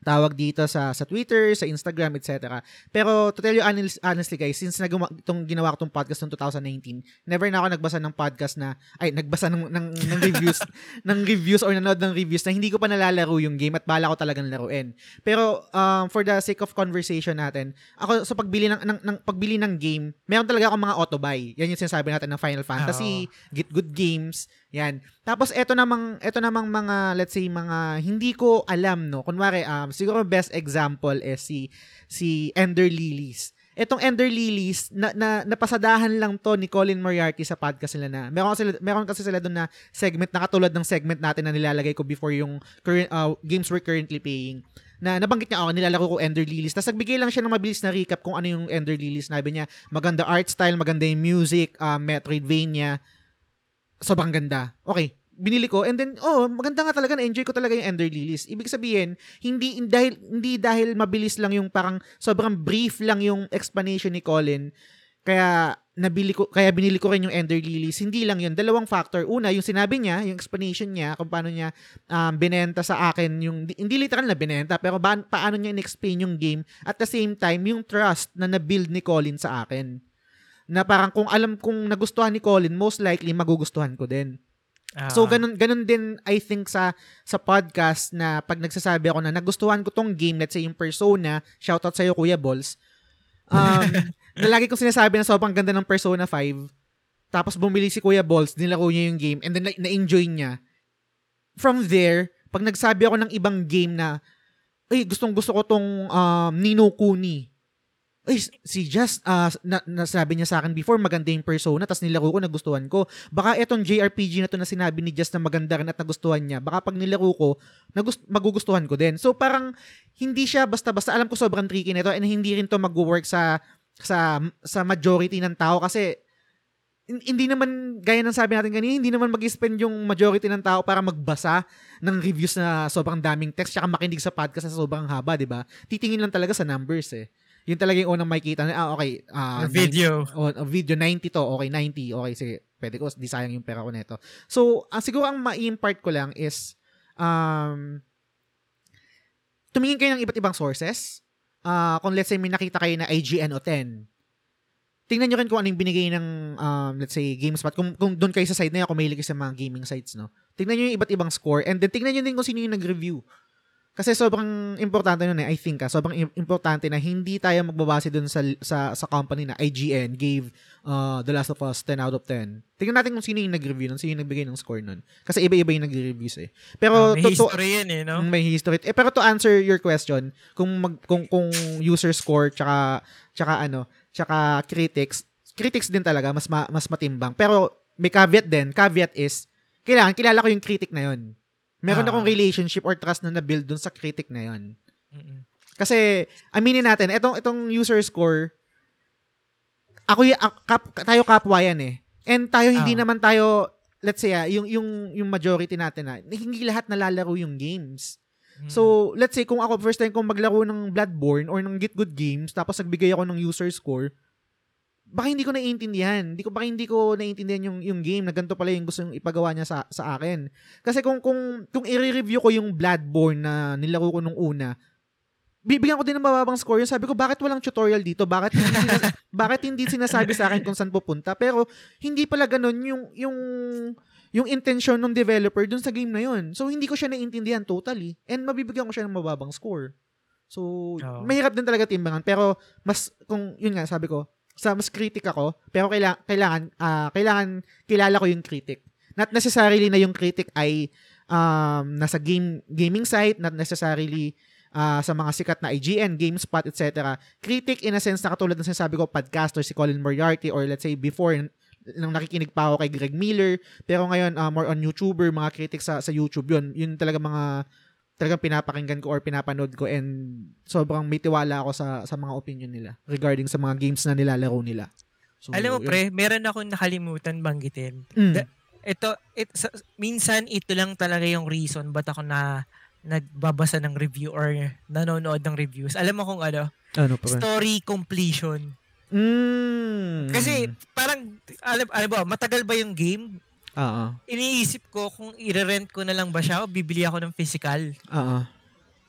tawag dito sa sa Twitter, sa Instagram, etc. Pero to tell you honest, honestly guys, since nagawa itong ginawa ko tong podcast noong 2019, never na ako nagbasa ng podcast na ay nagbasa ng ng, ng reviews ng reviews or nanood ng reviews na hindi ko pa nalalaro yung game at bala ko talagang laruin. Pero um, for the sake of conversation natin, ako sa pagbili ng, ng, ng pagbili ng game, meron talaga akong mga auto buy. Yan yung sinasabi natin ng Final Fantasy, Oo. Get Good Games, yan. Tapos eto namang eto namang mga let's say mga hindi ko alam no. Kunwari um siguro best example is si si Ender Lilies. Etong Ender Lilies na, na napasadahan lang to ni Colin Moriarty sa podcast nila na. Meron kasi meron kasi sila doon na segment na katulad ng segment natin na nilalagay ko before yung current uh, games we're currently playing na nabanggit niya ako, nilalaro ko Ender Lilies. Tapos nagbigay lang siya ng mabilis na recap kung ano yung Ender Lilies. Sabi niya, maganda art style, maganda yung music, uh, Metroidvania, sobrang ganda. Okay, binili ko and then oh, maganda nga talaga na-enjoy ko talaga yung Ender Lilies. Ibig sabihin, hindi dahil hindi dahil mabilis lang yung parang sobrang brief lang yung explanation ni Colin. Kaya nabili ko kaya binili ko rin yung Ender Lilies. Hindi lang yun, dalawang factor. Una, yung sinabi niya, yung explanation niya kung paano niya um, binenta sa akin yung hindi literal na binenta, pero ba, paano niya in-explain yung game at the same time yung trust na na-build ni Colin sa akin na parang kung alam kung nagustuhan ni Colin, most likely magugustuhan ko din. Ah, So ganun ganun din I think sa sa podcast na pag nagsasabi ako na nagustuhan ko tong game, let's say yung Persona, shoutout sa iyo Kuya Balls. Um, na lagi kong sinasabi na sobrang ganda ng Persona 5. Tapos bumili si Kuya Balls, nilaro niya yung game and then na- na-enjoy niya. From there, pag nagsabi ako ng ibang game na ay gustong gusto ko tong um, Nino Kuni. Ay, si Just, uh, na, nasabi niya sa akin before, maganda yung persona, tas nilaro ko, nagustuhan ko. Baka etong JRPG na to na sinabi ni Just na maganda rin at nagustuhan niya, baka pag nilaro ko, nagust- magugustuhan ko din. So parang, hindi siya basta-basta, alam ko sobrang tricky nito and hindi rin to mag-work sa, sa, sa majority ng tao kasi, hin- hindi naman, gaya ng sabi natin kanina, hindi naman mag-spend yung majority ng tao para magbasa ng reviews na sobrang daming text tsaka makinig sa podcast na sobrang haba, di ba? Titingin lang talaga sa numbers eh. Yun talaga yung unang makikita na, ah, okay. ah, or video. o oh, video 90 to, okay, 90, okay, sige, pwede ko, di sayang yung pera ko nito. So, ang siguro ang ma-impart ko lang is, um, tumingin kayo ng iba't ibang sources. Ah, kung let's say may nakita kayo na IGN o 10, tingnan nyo rin kung ano yung binigay ng, um, let's say, GameSpot. Kung, kung doon kayo sa side na yun, kung mahilig sa mga gaming sites, no? Tingnan nyo yung iba't ibang score and then tingnan nyo din kung sino yung nag-review. Kasi sobrang importante nun eh, I think ah, sobrang im- importante na hindi tayo magbabase dun sa, sa, sa company na IGN gave uh, The Last of Us 10 out of 10. Tingnan natin kung sino yung nag-review nun, sino yung nagbigay ng score nun. Kasi iba-iba yung nagre-reviews eh. Pero Ah, may to- to- history yan eh, no? Mm, May history. Eh, pero to answer your question, kung mag, kung kung user score tsaka tsaka ano, tsaka critics, critics din talaga mas ma, mas matimbang. Pero may caveat din. Caveat is kailangan kilala ko yung critic na yon. Meron Ah. akong relationship or trust na na-build dun sa critic na yon. Mm-mm. Kasi aminin natin, itong itong user score ako kap, tayo kapwa yan eh. And tayo hindi Ah. naman tayo let's say ah, yung yung yung majority natin na hindi lahat nalalaro yung games. Mm. So, let's say kung ako first time kong maglaro ng Bloodborne or ng Get Good Games tapos nagbigay ako ng user score, baka hindi ko naiintindihan. Hindi ko baka hindi ko naiintindihan yung yung game na ganito pala yung gusto yung ipagawa niya sa sa akin. Kasi kung kung kung i-review ko yung Bloodborne na nilaro ko nung una, bibigyan ko din ng mababang score yun. Sabi ko, bakit walang tutorial dito? Bakit hindi, sinas- bakit hindi sinasabi sa akin kung saan pupunta? Pero, hindi pala ganun yung, yung, yung intention ng developer dun sa game na yun. So, hindi ko siya naiintindihan totally. And mabibigyan ko siya ng mababang score. So, Oo. mahirap din talaga timbangan. Pero, mas, kung, yun nga, sabi ko, sa mas critic ako, pero kailangan, kailangan, ah, kailangan, kilala ko yung critic. Not necessarily na yung critic ay um, nasa game gaming site, not necessarily ah, sa mga sikat na IGN, GameSpot, etc. Critic in a sense na katulad ng sinasabi ko, podcaster si Colin Moriarty or let's say before nang nakikinig pa ako kay Greg Miller, pero ngayon ah, more on YouTuber, mga critics sa, sa YouTube yun. Yun talaga mga talagang pinapakinggan ko or pinapanood ko and sobrang may tiwala ako sa sa mga opinion nila regarding sa mga games na nilalaro nila. So, Alam mo yun. pre, meron akong nakalimutan banggitin. Mm. Da- Ito, it, sa- minsan ito lang talaga yung reason ba't ako na nagbabasa ng review or nanonood ng reviews. Alam mo kung ano? Ano pa? Story completion. Mm. Kasi parang, alam, alam ba, matagal ba yung game? Oo. Iniisip ko kung i-rent ko na lang ba siya o bibili ako ng physical. Oo.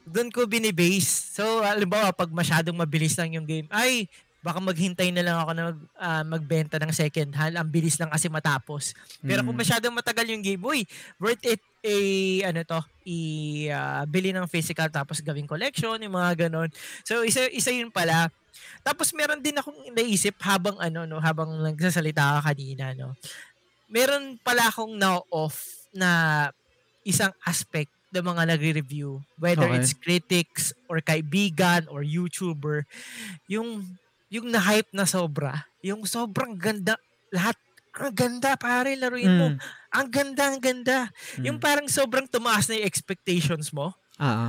Doon ko binibase. So, alam ba, pag masyadong mabilis lang yung game, ay, baka maghintay na lang ako na mag, ah, magbenta ng second hand. Ang bilis lang kasi matapos. Pero kung Mm. masyadong matagal yung game, uy, worth it eh, ano to, i ah, bili ng physical tapos gawing collection, yung mga ganon. So, isa, isa yun pala. Tapos meron din akong naisip habang ano no, habang nagsasalita ka kanina no. Meron pala akong na-off na isang aspect ng mga nagre-review, whether Okay. it's critics or kaibigan or YouTuber, yung yung na-hype na sobra, yung sobrang ganda, lahat ang ganda pare, laruin mo. Mm. Ang ganda, ang ganda. Yung Mm. parang sobrang tumaas na yung expectations mo.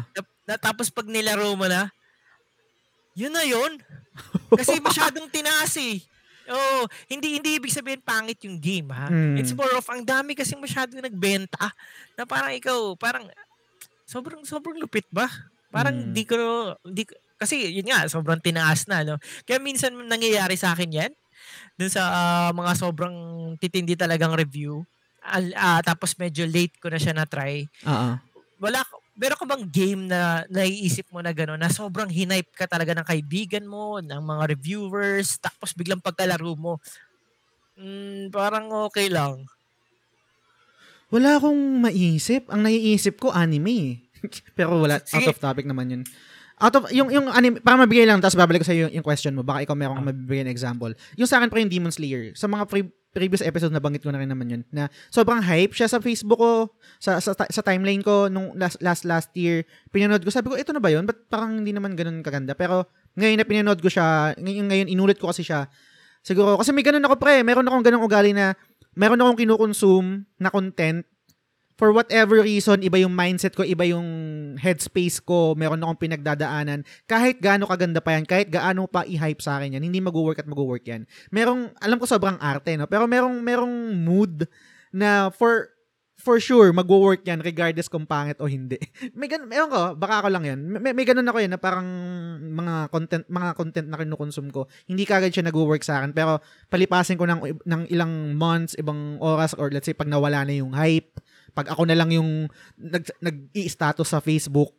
Na, na- tapos pag nilaro mo na, yun na yun. Kasi masyadong tinaas eh. Oo, hindi hindi ibig sabihin pangit yung game ha. Mm. It's more of ang dami kasi masyadong nagbenta na parang ikaw, parang sobrang sobrang lupit ba? Parang Mm. di ko di kasi yun nga sobrang tinaas na no. Kaya minsan nangyayari sa akin 'yan dun sa ah, mga sobrang titindi talagang review. Al- ah, tapos medyo late ko na siya na try Oo. wala meron ka bang game na naiisip mo na gano'n na sobrang hinipe ka talaga ng kaibigan mo, ng mga reviewers, tapos biglang pagkalaro mo, mm, parang okay lang. Wala akong maisip. Ang naiisip ko, anime eh. Pero wala, Sige. out of topic naman yun. Out of, yung, yung anime, para mabigay lang, tapos babalik ko sa yung, yung question mo. Baka ikaw meron kang mabibigay na example. Yung sa akin pa yung Demon Slayer. Sa mga pre- previous episode na banggit ko na rin naman yun, na sobrang hype siya sa Facebook ko, sa, sa, sa timeline ko nung last, last, last year. Pinanood ko, sabi ko, ito na ba yun? Ba't parang hindi naman ganun kaganda? Pero ngayon na pinanood ko siya, ngayon, ngayon inulit ko kasi siya, siguro, kasi may ganun ako pre, meron akong ganung ugali na, meron akong kinukonsume na content for whatever reason, iba yung mindset ko, iba yung headspace ko, meron akong pinagdadaanan, kahit gaano kaganda pa yan, kahit gaano pa i-hype sa akin yan, hindi mag-work at mag-work yan. Merong, alam ko sobrang arte, no? Pero merong, merong mood na for, for sure, mag-work yan regardless kung pangit o hindi. may ganun, meron ko, baka ako lang yan. May, may ganun ako yan na parang mga content, mga content na kinukonsume ko. Hindi kagad siya nag-work sa akin, pero palipasin ko ng, ng ilang months, ibang oras, or let's say pag nawala na yung hype, pag ako na lang yung nag, nag-i-status sa Facebook,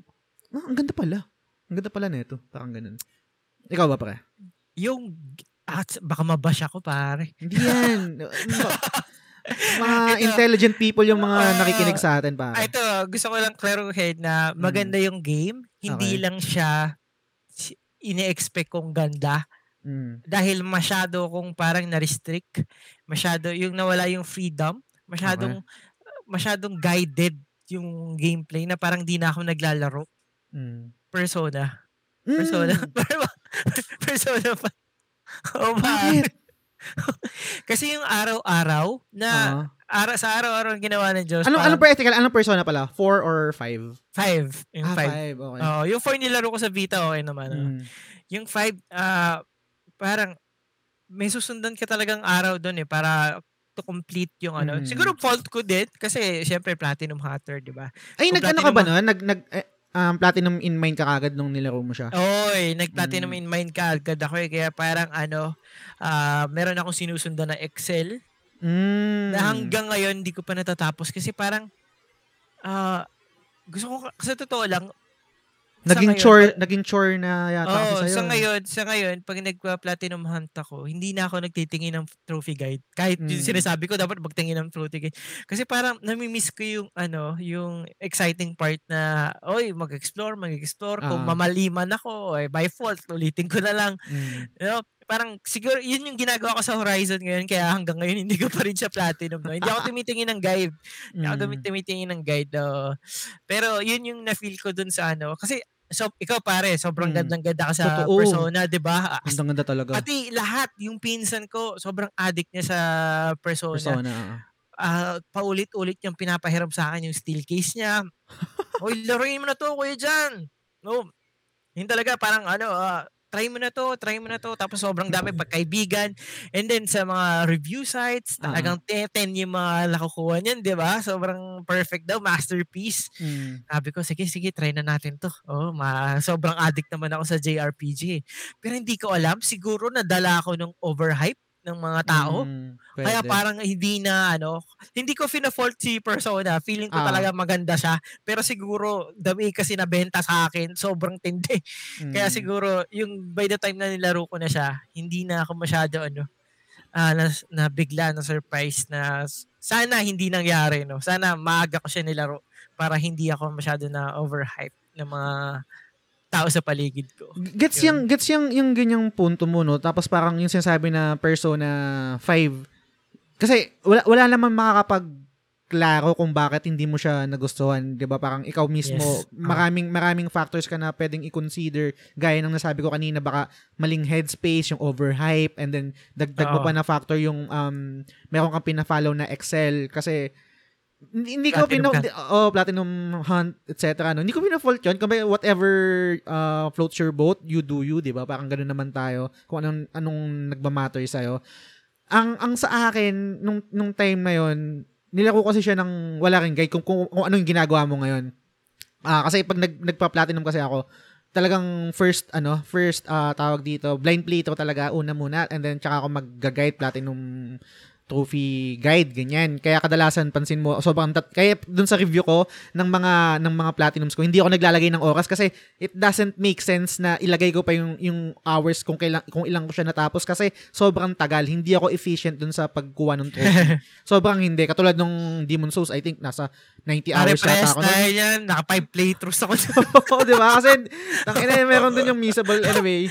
ah, ang ganda pala. Ang ganda pala nito. Parang ganun. Ikaw ba, pre? Yung, at baka mabash ako pare. Hindi yan. mga Ito. intelligent people yung mga Ah, nakikinig sa atin, pare. ito, gusto ko lang clarified na maganda yung game, hindi Okay. lang siya si- ini-expect kong ganda Mm. dahil masyado kong parang na-restrict, masyado yung nawala yung freedom, masyadong masyadong guided yung gameplay na parang di na ako naglalaro. Mm. Persona. Persona. Mm. Persona pa. Oh, ba? Kasi yung araw-araw na Oo. ara sa araw-araw ang ginawa ng Diyos. Anong, parang anong per ethical? Anong persona pala? Four or five? five. Yung ah, five. five. Okay. Oo, yung four nilaro ko sa Vita, okay naman. ah. Mm. Yung five, ah, parang may susundan ka talagang araw doon eh para to complete yung ano. Mm. Siguro fault ko din kasi syempre platinum hunter, 'di ba? Ay, Kung nag-ano ka ba platinum nun? Nag, nag, eh, um, platinum in mind ka kagad nung nilaro mo siya? Oy, nag-platinum Mm. in mind ka agad ako eh. Kaya parang ano, ah, meron akong sinusundan na Excel Mm. na hanggang ngayon hindi ko pa natatapos kasi parang ah, gusto ko sa totoo lang Naging ngayon, chore, naging chore na yata kasi Oo, sa'yo. sa ngayon, sa ngayon, pag nagpa-platinum hunt ako, hindi na ako nagtitingin ng trophy guide. Kahit yung Mm. sinasabi ko, dapat magtingin ng trophy guide. Kasi parang namimiss ko yung, ano, yung exciting part na, oy, mag-explore, mag-explore. Kung Ah. mamaliman ako, eh, by fault, ulitin ko na lang. Mm. You know, parang siguro yun yung ginagawa ko sa Horizon ngayon kaya hanggang ngayon hindi ko pa rin siya platinum no. Hindi ako tumitingin ng guide. Hindi ako Mm. tumi- tumitingin ng guide. no. Pero yun yung na-feel ko dun sa ano kasi so ikaw pare, sobrang Mm. gandang ganda ka sa Totoo. persona, 'di ba? As- Ang ganda talaga. Pati lahat yung pinsan ko, sobrang addict niya sa persona. Persona. ah. Ah, paulit-ulit yung pinapahiram sa akin yung steel case niya. Hoy, laruin mo na to, kuya Jan. No. Yun talaga parang ano, ah, try mo na to, try mo na to. Tapos sobrang dami pagkaibigan. And then sa mga review sites, Ah. talagang 10 yung mga nakukuha niyan, di ba? Sobrang perfect daw, masterpiece. Mm. Sabi ko, sige, sige, try na natin to. Oh, ma sobrang addict naman ako sa JRPG. Pero hindi ko alam, siguro nadala ako ng overhype ng mga tao. Mm, Kaya parang hindi na ano, hindi ko fina-fault si Persona. Feeling ko Ah. talaga maganda siya. Pero siguro the way kasi nabenta sa akin, sobrang tindi. Kaya Mm. siguro yung by the time na nilaro ko na siya, hindi na ako masyado ano, ah na, na bigla na surprise na sana hindi nangyari no. Sana maaga ko siya nilaro para hindi ako masyado na overhype ng mga tao sa paligid ko. Gets Yun. yung gets yung yung ganyang punto mo no. Tapos parang yung sinasabi na Persona 5 kasi wala wala naman makakapag klaro kung bakit hindi mo siya nagustuhan, 'di ba? Parang ikaw mismo Yes. Ah. maraming maraming factors ka na pwedeng i-consider gaya ng nasabi ko kanina baka maling headspace, yung overhype and then dagdag mo Oo. pa na factor yung um meron kang pina-follow na Excel kasi hindi hindi ko Platinum oh, platinum hunt etc. no. Hindi ko pina-fault 'yon. Kung whatever uh, floats your boat, you do you, 'di ba? Parang ganoon naman tayo. Kung anong anong nagma-matter sa Ang ang sa akin nung nung time na 'yon, nilaro kasi siya ng wala ring guide kung, kung, kung ano yung ginagawa mo ngayon. Ah, kasi pag nag nagpa-platinum kasi ako, talagang first ano, first ah, tawag dito, blind play to talaga una muna and then tsaka ako mag-guide platinum trophy guide ganyan. Kaya kadalasan pansin mo sobrang tat- kaya dun sa review ko ng mga ng mga platinums ko, hindi ako naglalagay ng oras kasi it doesn't make sense na ilagay ko pa yung yung hours kung kailan kung ilang ko siya natapos kasi sobrang tagal. Hindi ako efficient dun sa pagkuha ng trophy. sobrang hindi katulad nung Demon Souls, I think nasa 90 hours Pare-press yata ako. na yan. Naka 5 playthroughs ako. Oo, di ba? Kasi, ang ina, meron dun yung missable anyway.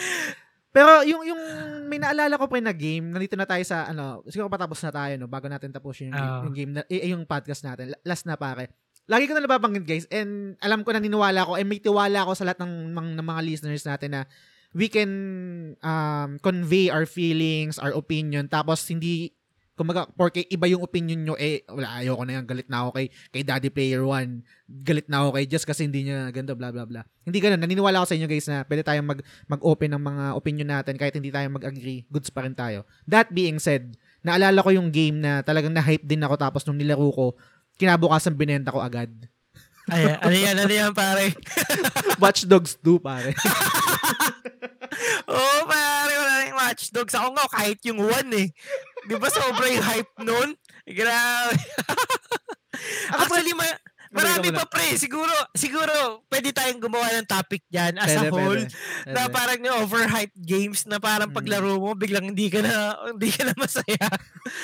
Pero yung yung may naalala ko pa na game, nandito na tayo sa ano, siguro patapos na tayo no bago natin tapusin yung, game, Oo. yung game na eh, yung podcast natin. La- Last na pare. Lagi ko na nababanggit guys and alam ko na niniwala ko and may tiwala ako sa lahat ng, ng, ng mga listeners natin na we can um, convey our feelings, our opinion tapos hindi kumaga porque iba yung opinion nyo eh wala ayoko na yan galit na ako kay kay Daddy Player One. Galit na ako kay just kasi hindi niya ganda bla bla bla hindi ganun. Naniniwala ako sa inyo guys na pwede tayong mag mag-open ng mga opinion natin kahit hindi tayo mag-agree. Goods pa rin tayo. That being said naalala ko yung game na talagang na-hype din ako tapos nung nilaro ko kinabukasan binenta ko agad. Ayan, ano yan, ano yan, pare? Watch Dogs 2 pare Oo, oh, pare, wala yung Watch Dogs. Ako nga, kahit yung one eh. Di ba sobrang hype nun? Grabe. Actually, ma- marami pa pre. Siguro, siguro, pwede tayong gumawa ng topic dyan as Pwede, a whole. pwede. Na Pwede. parang yung overhyped games na parang Mm. paglaro mo, biglang hindi ka na, hindi ka na masaya.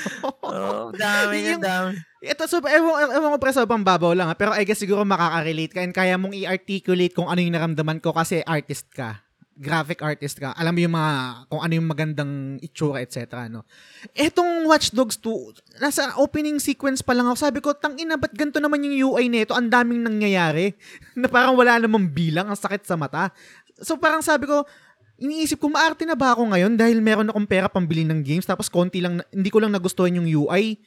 Oo, dami Yung- yung dami. Ito, so, ewan, ewan ko pre, sobrang babaw lang. ha, Pero I guess siguro makaka-relate ka and kaya mong i-articulate kung ano yung naramdaman ko kasi artist ka. Graphic artist ka. Alam mo yung mga, kung ano yung magandang itsura, etc. No? Etong Watch Dogs 2, nasa opening sequence pa lang ako, sabi ko, tang ina, ba't ganito naman yung UI nito? Ang daming nangyayari. na parang wala namang bilang, ang sakit sa mata. So parang sabi ko, iniisip ko, maarte na ba ako ngayon dahil meron akong pera pambili ng games tapos konti lang, hindi ko lang nagustuhan yung UI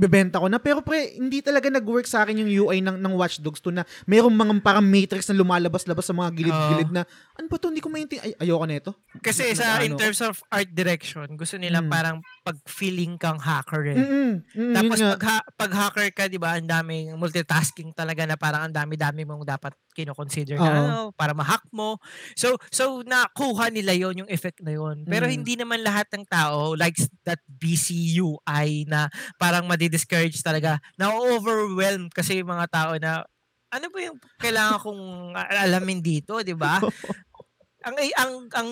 bebenta ko na. Pero pre, hindi talaga nag-work sa akin yung UI ng, ng Watch Dogs 2 na merong mga parang matrix na lumalabas-labas sa mga gilid-gilid na, ano ba to? Hindi ko maintindihan. Ay, ayoko na ito. Kasi sa, na- in ano. terms of art direction, gusto nila Mm. parang pag-feeling kang hacker eh. Mm-mm. Mm, Tapos pag, ha- pag hacker ka, 'di ba, ang daming multitasking talaga na parang ang dami-dami mong dapat kino-consider na ano para ma-hack mo. So so nakuha nila 'yon yung effect na 'yon. Pero Mm. hindi naman lahat ng tao likes that BCUI na parang madi-discourage talaga. Na-overwhelm kasi yung mga tao na ano ba yung kailangan kong alamin dito, 'di ba? ang ang ang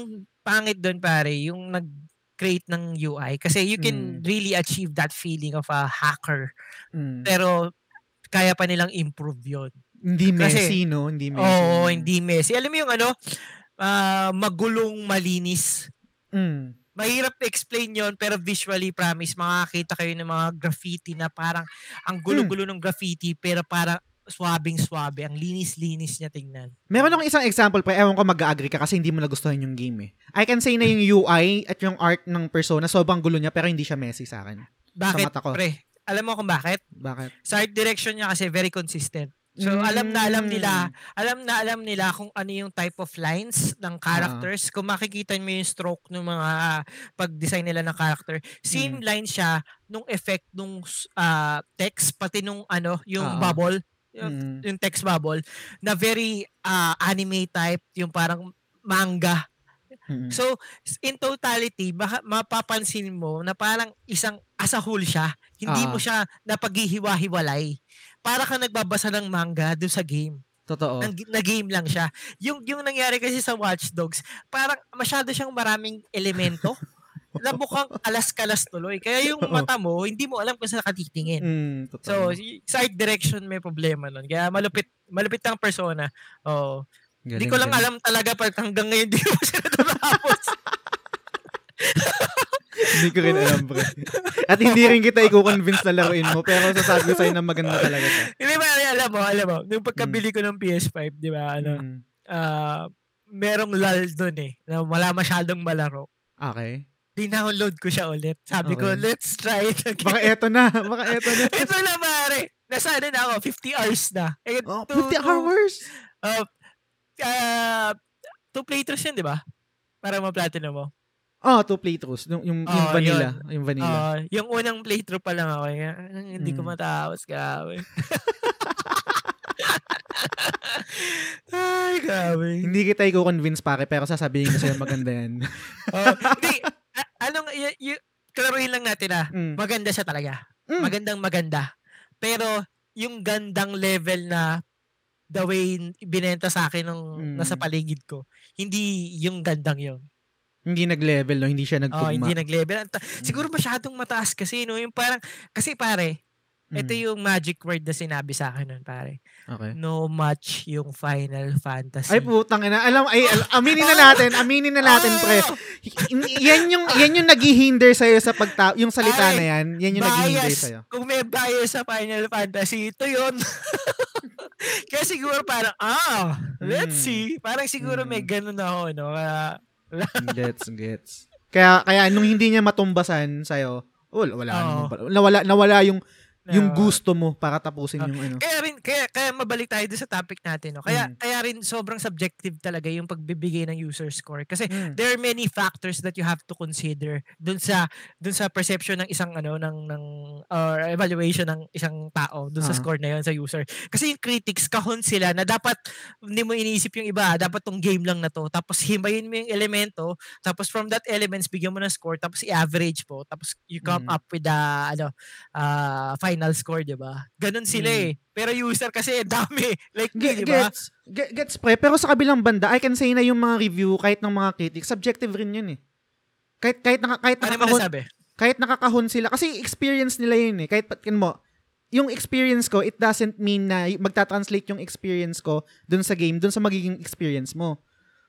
pangit doon pare, yung nag create ng UI kasi you can Mm. really achieve that feeling of a hacker. Mm. Pero kaya pa nilang improve 'yon. Hindi kasi- messy, no? Hindi messy. Oo, hindi messy. Alam mo yung ano, ah, magulong malinis. Mm. Mahirap explain 'yon pero visually promise makakita kayo ng mga graffiti na parang ang gulo-gulo ng graffiti pero parang swabing-swabe. Ang linis-linis niya tingnan. Meron akong isang example pa, ewan ko mag-agree ka kasi hindi mo nagustuhan yung game eh. I can say na yung UI at yung art ng persona, sobrang gulo niya pero hindi siya messy sa akin. Bakit, mata ko. pre? Alam mo kung bakit? Bakit? Sa art direction niya kasi very consistent. So alam na alam nila, Mm. alam na alam nila kung ano yung type of lines ng characters. Kung makikita mo yung stroke ng mga pag-design nila ng character, same Mm. line siya nung effect nung ah, text pati nung ano, yung Oo. bubble, yung, Mm. yung text bubble na very ah, anime type, yung parang manga. Mm. So in totality, baka mapapansin mo na parang isang as a whole siya. Hindi mo Ah. siya napaghihiwa-hiwalay. Para ka nagbabasa ng manga doon sa game Totoo. nang na game lang siya. Yung yung nangyari kasi sa Watch Dogs, parang masyado siyang maraming elemento na mukhang kalas-kalas tuloy. Kaya yung mata mo, hindi mo alam kung saan ka titingin. Mm, totoo. So, side direction may problema nun. Kaya malupit, malupit ang persona. Oh, Hindi ko lang galing. alam talaga pag hanggang ngayon di ko siya natatapos. Hindi ko rin alam, pre. At hindi rin kita i-convince na laruin mo, pero sasabi ko sa'yo na maganda talaga siya. Hindi ba, alam mo, alam mo, nung pagkabili ko ng PS5, di ba, ano, Mm. ah, merong lull dun eh, na wala masyadong malaro. Okay. Dinownload ko siya ulit. Sabi ko, Okay. let's try it again. Baka eto na. Baka eto na. Ito na pare. Nasa ano na ako, 50 hours na. Eh, Oh, two- 50 two- hours? Uh, uh, two playthroughs yun, di ba? Para ma-platinum mo. Oh, two playthroughs. Yung, yung, yung Oh, vanilla. Yung vanilla. Uh, yung unang playthrough pa lang ako. Kaya, ah, hindi ko Mm. matapos. Grabe. Ay, grabe. hindi kita i-convince, pare, pero sasabihin ko sa'yo maganda yan. Oh, hindi. a- anong, y- y- klaruhin lang natin ah. Mm. Maganda siya talaga. Mm. Magandang maganda. Pero, yung gandang level na the way binenta sa akin nung Mm. nasa paligid ko, hindi yung gandang yun. Hindi nag-level, no? Hindi siya Oh, nagtugma. hindi nag-level. Siguro masyadong mataas kasi, no? Yung parang, kasi pare, ito Mm. yung magic word na sinabi sa akin nun, pare. Okay. No match yung Final Fantasy. Ay, putang ina. Alam, ay, al- aminin na natin. Aminin na natin, pre. Oh! Yan yung, yan yung naghihinder sa'yo sa pagta... Yung salita Ay, na yan, yan yung naghihinder bias. sa'yo. Kung may bias sa Final Fantasy, ito yun. Kaya siguro parang, ah, let's Mm. see. Parang siguro may Mm. ganun ako, no? Kaya, Gets, gets. Kaya, kaya nung hindi niya matumbasan sa'yo, wala, wala namang pala- nawala, nawala yung, yung gusto mo para tapusin yung ano. Kaya rin, kaya, kaya mabalik tayo sa topic natin, no? Kaya, Mm. kaya rin sobrang subjective talaga yung pagbibigay ng user score. Kasi, Mm. there are many factors that you have to consider dun sa dun sa perception ng isang ano ng ng or evaluation ng isang tao dun sa Ah. score na yun sa user. Kasi yung critics kahon sila na dapat hindi mo iniisip yung iba, dapat tong game lang na to. Tapos himayin mo yung elemento, tapos from that elements bigyan mo ng score, tapos i-average mo, tapos you come Mm. up with the ano ah, final score, 'di ba? Ganun sila Mm. eh. Pero user kasi dami. Like, Ge- 'di ba? gets, ge- gets pre. Pero sa kabilang banda, I can say na yung mga review, kahit ng mga critics, subjective rin yun eh. Kahit, kahit, naka, kahit, Ano nakakahon, kahit nakakahon sila. Kasi experience nila yun eh. Kahit, kin mo, yung experience ko, it doesn't mean na y- magta-translate yung experience ko dun sa game, dun sa magiging experience mo.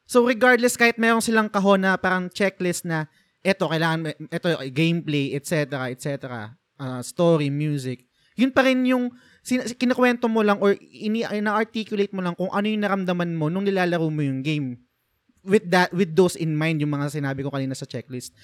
So regardless, kahit meron silang kahon na parang checklist na eto, kailangan, eto, gameplay, etc., etc., uh, story, music, yun pa rin yung sin- kinakwento mo lang or ini ina-articulate mo lang kung ano yung naramdaman mo nung nilalaro mo yung game. With that with those in mind yung mga sinabi ko kanina sa checklist.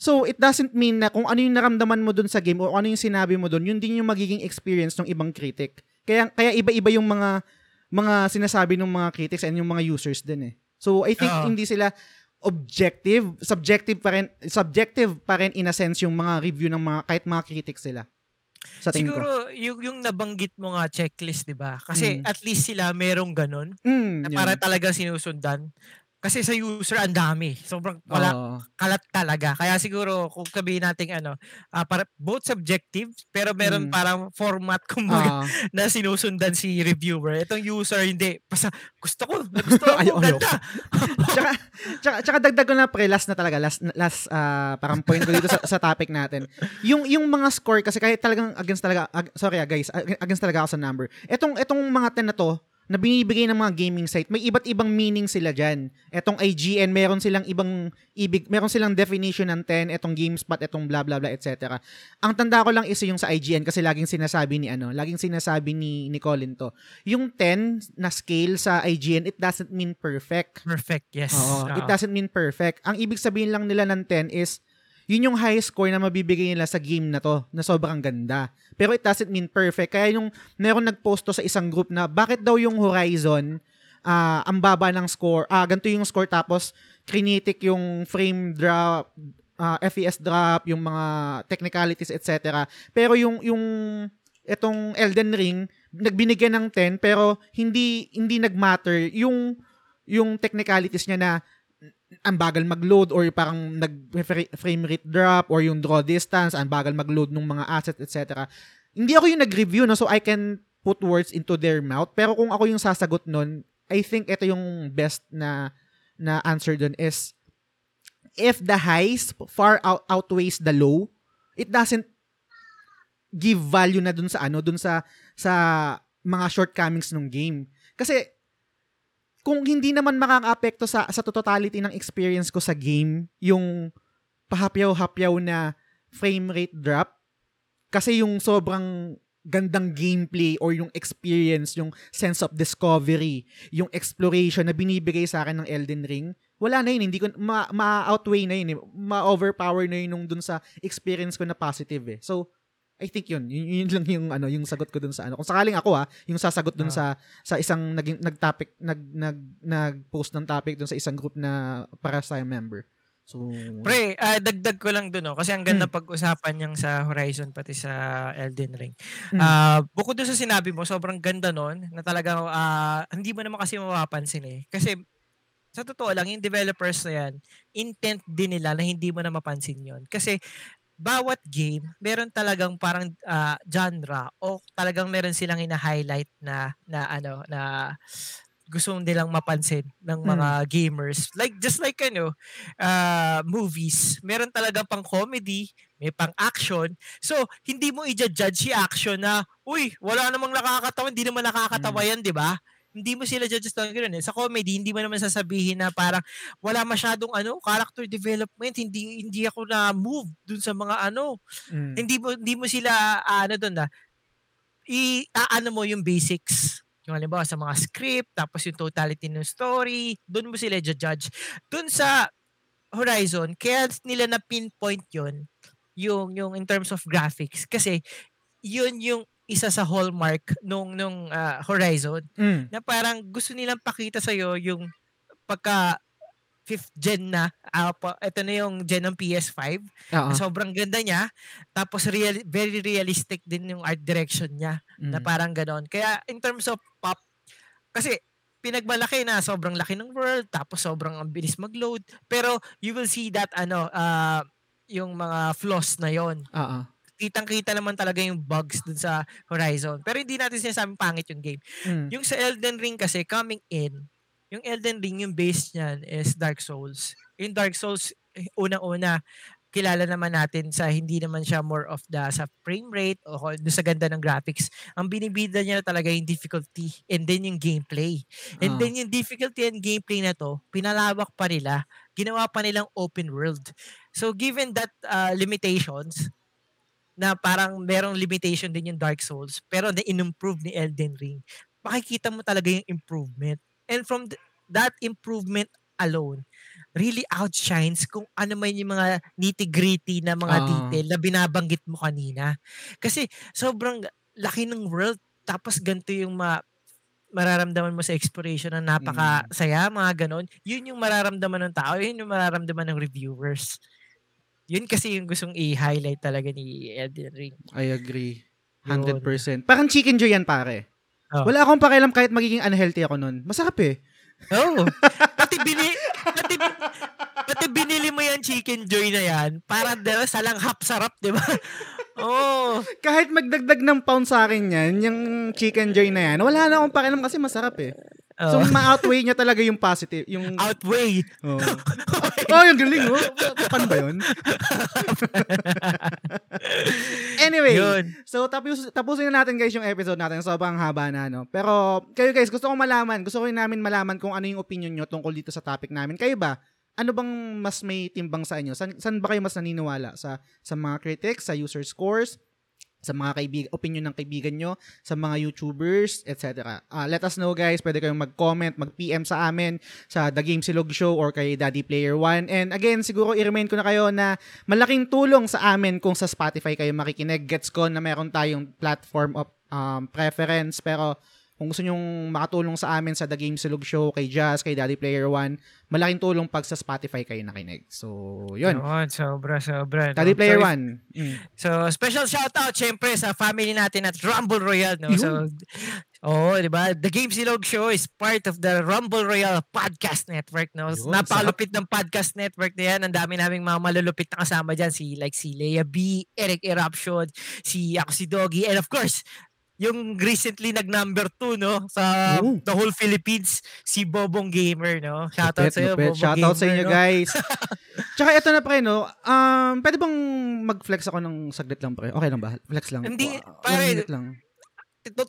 So, it doesn't mean na kung ano yung naramdaman mo dun sa game o ano yung sinabi mo dun, yun din yung magiging experience ng ibang critic. Kaya kaya iba-iba yung mga mga sinasabi ng mga critics and yung mga users din eh. So, I think Oo. hindi sila objective, subjective pa rin, subjective pa rin in a sense yung mga review ng mga kahit mga critics sila. Sa tingin ko. Siguro, yung, yung nabanggit mo nga checklist, di ba? Kasi Mm. at least sila merong ganun Mm, na yun. para talagang sinusundan. Kasi sa user, ang dami. Sobrang wala, Oo. kalat talaga. Kaya siguro, kung sabihin natin ano, ah, para, both subjective, pero meron Mm. parang format kumbaga Ah. na sinusundan si reviewer. Itong user, hindi. Basta, gusto ko. Ayaw, ko. ayaw Ganda. tsaka, tsaka, tsaka dagdag ko na pre, last na talaga, last, last ah, parang point ko dito sa, sa topic natin. Yung, yung mga score, kasi kahit talagang against talaga, ag- sorry ah, guys, ag- against talaga ako sa number. Etong, etong mga 10 na to, na binibigay ng mga gaming site, may iba't ibang meaning sila dyan. Etong IGN, meron silang ibang ibig, meron silang definition ng 10, etong GameSpot, etong blah blah blah, etc. Ang tanda ko lang isa yung sa IGN kasi laging sinasabi ni ano, laging sinasabi ni, ni Colin to. Yung 10 na scale sa IGN, it doesn't mean perfect. Perfect, yes. Oo, Oo. it doesn't mean perfect. Ang ibig sabihin lang nila ng 10 is yun yung high score na mabibigay nila sa game na to, na sobrang ganda. Pero it doesn't mean perfect. Kaya yung meron nagpost sa isang group na bakit daw yung Horizon ah ang baba ng score, ah ganito yung score tapos kinetic yung frame drop, ah, FPS drop, yung mga technicalities, etc. Pero yung yung etong Elden Ring, nagbinigyan ng 10 pero hindi hindi nagmatter yung yung technicalities niya na ang bagal mag-load or parang nag frame rate drop or yung draw distance, ang bagal mag-load ng mga assets, etc. Hindi ako yung nag-review, no? So I can put words into their mouth. Pero kung ako yung sasagot nun, I think ito yung best na na answer dun is if the highs far out, outweighs the low, it doesn't give value na dun sa ano, dun sa sa mga shortcomings ng game. Kasi kung hindi naman makaka-apekto sa sa totality ng experience ko sa game, yung pahapyaw-hapyaw na frame rate drop, kasi yung sobrang gandang gameplay or yung experience, yung sense of discovery, yung exploration na binibigay sa akin ng Elden Ring, wala na yun. Hindi ko, ma- ma-outweigh na yun. Eh. Ma-overpower na yun nung dun sa experience ko na positive eh. So, I think yun. Yun, yun lang yung ano, yung sagot ko dun sa ano. Kung sakaling ako ha, yung sasagot dun sa sa isang naging nag-topic nag nag nag-post ng topic dun sa isang group na para sa member. So, Pre, ah, dagdag ko lang dun, no? kasi ang ganda pag-usapan niyang sa Horizon pati sa Elden Ring. Mm. Ah, bukod dun sa sinabi mo, sobrang ganda nun na talagang ah, hindi mo naman kasi mapapansin eh. Kasi sa totoo lang, yung developers na yan, intent din nila na hindi mo na mapansin yon Kasi bawat game, meron talagang parang ah, genre o talagang meron silang ina-highlight na na ano na gusto nilang mapansin ng mga gamers. Like just like ano, uh, movies, meron talaga pang comedy, may pang action. So, hindi mo i-judge si action na, uy, wala namang nakakatawa, hindi naman nakakatawa yan, di ba? Hindi mo sila judges lang ganoon eh. Sa comedy, hindi mo naman sasabihin na parang wala masyadong ano, character development, hindi hindi ako na move dun sa mga ano. mm. Hindi mo hindi mo sila ah, ano doon na i aano mo yung basics. Yung halimbawa sa mga script, tapos yung totality ng story, doon mo sila judge. Doon sa Horizon, kaya nila na pinpoint yun, yung, yung in terms of graphics. Kasi, yun yung isa sa hallmark nung, nung ah, Horizon, Mm. na parang gusto nilang pakita sa'yo yung pagka fifth gen na, ah, pa, ito na yung gen ng PS5, Oo. na sobrang ganda niya, tapos real, very realistic din yung art direction niya na Mm. parang ganon. Kaya in terms of pop, kasi pinagmalaki na sobrang laki ng world, tapos sobrang ang bilis mag-load, pero you will see that ano, ah, yung mga flaws na yon Oo. Kitang-kita naman talaga yung bugs dun sa Horizon. Pero hindi natin sinasabing pangit yung game. Mm. Yung sa Elden Ring kasi, coming in, yung Elden Ring, yung base niyan is Dark Souls. Yung Dark Souls, eh, unang-una, kilala naman natin sa hindi naman siya more of the sa frame rate o sa ganda ng graphics. Ang binibida niya talaga yung difficulty and then yung gameplay. And Ah. then yung difficulty and gameplay na to, pinalawak pa nila. Ginawa pa nilang open world. So given that uh, limitations, na parang merong limitation din yung Dark Souls, pero na in-improve ni Elden Ring, makikita mo talaga yung improvement. And from th- that improvement alone, really outshines kung ano man yung mga nitty-gritty na mga Ah. detail na binabanggit mo kanina. Kasi sobrang laki ng world, tapos ganito yung ma mararamdaman mo sa exploration na napaka-saya, mga ganon. Yun yung mararamdaman ng tao, yun yung mararamdaman ng reviewers. Yun kasi yung gustong i-highlight talaga ni Elden Ring. I agree. Yun. 100%. Parang chicken joy yan, pare. Oh. Wala akong pakialam kahit magiging unhealthy ako nun. Masarap eh. Oo. pati bini pati, pati binili mo yung chicken joy na yan para daw sa langhap sarap, di ba? Oo. Kahit magdagdag ng pound sa akin yan, yung chicken joy na yan, wala na akong pakialam kasi masarap eh. So, Oo. ma-outweigh niya talaga yung positive. Yung, Outweigh. oh. oh, yung galing, oh. Paano ba yun? anyway, Yun. so tapos, tapusin na natin guys yung episode natin. Sobrang haba na, no? Pero, kayo guys, gusto kong malaman, gusto ko namin malaman kung ano yung opinion nyo tungkol dito sa topic namin. Kayo ba? Ano bang mas may timbang sa inyo? San, saan ba kayo mas naniniwala? Sa, sa mga critics, sa user scores, sa mga kaibig opinion ng kaibigan nyo, sa mga YouTubers, etc. Uh, let us know guys, pwede kayong mag-comment, mag-PM sa amin sa The Game Silog Show or kay Daddy Player One. And again, siguro i-remind ko na kayo na malaking tulong sa amin kung sa Spotify kayo makikinig. Gets ko na meron tayong platform of um, preference pero kung gusto nyong makatulong sa amin sa The Game Silog Show, kay Jazz, kay Daddy Player One, malaking tulong pag sa Spotify kayo nakinig. So, yun. Yun, sobra, sobra. Daddy no? Player so, One. Mm. So, special shout out syempre sa family natin at Rumble Royale. No? So, oh, di ba? The Game Silog Show is part of the Rumble Royale Podcast Network. No? Yun, Napakalupit ng podcast network na yan. Ang dami naming mga malulupit na kasama dyan. Si, like, si Leia B, Eric Eruption, si ako si Doggy, and of course, yung recently nag number 2 no sa Ooh. the whole Philippines si Bobong Gamer no shoutout Lupit, sa iyo. Bobong Shoutout sa Gamer, inyo no? guys. Tsaka ito na pre, no? Um, pwede bang mag-flex ako ng saglit lang pre? Okay lang ba? Flex lang. Hindi, pare. lang.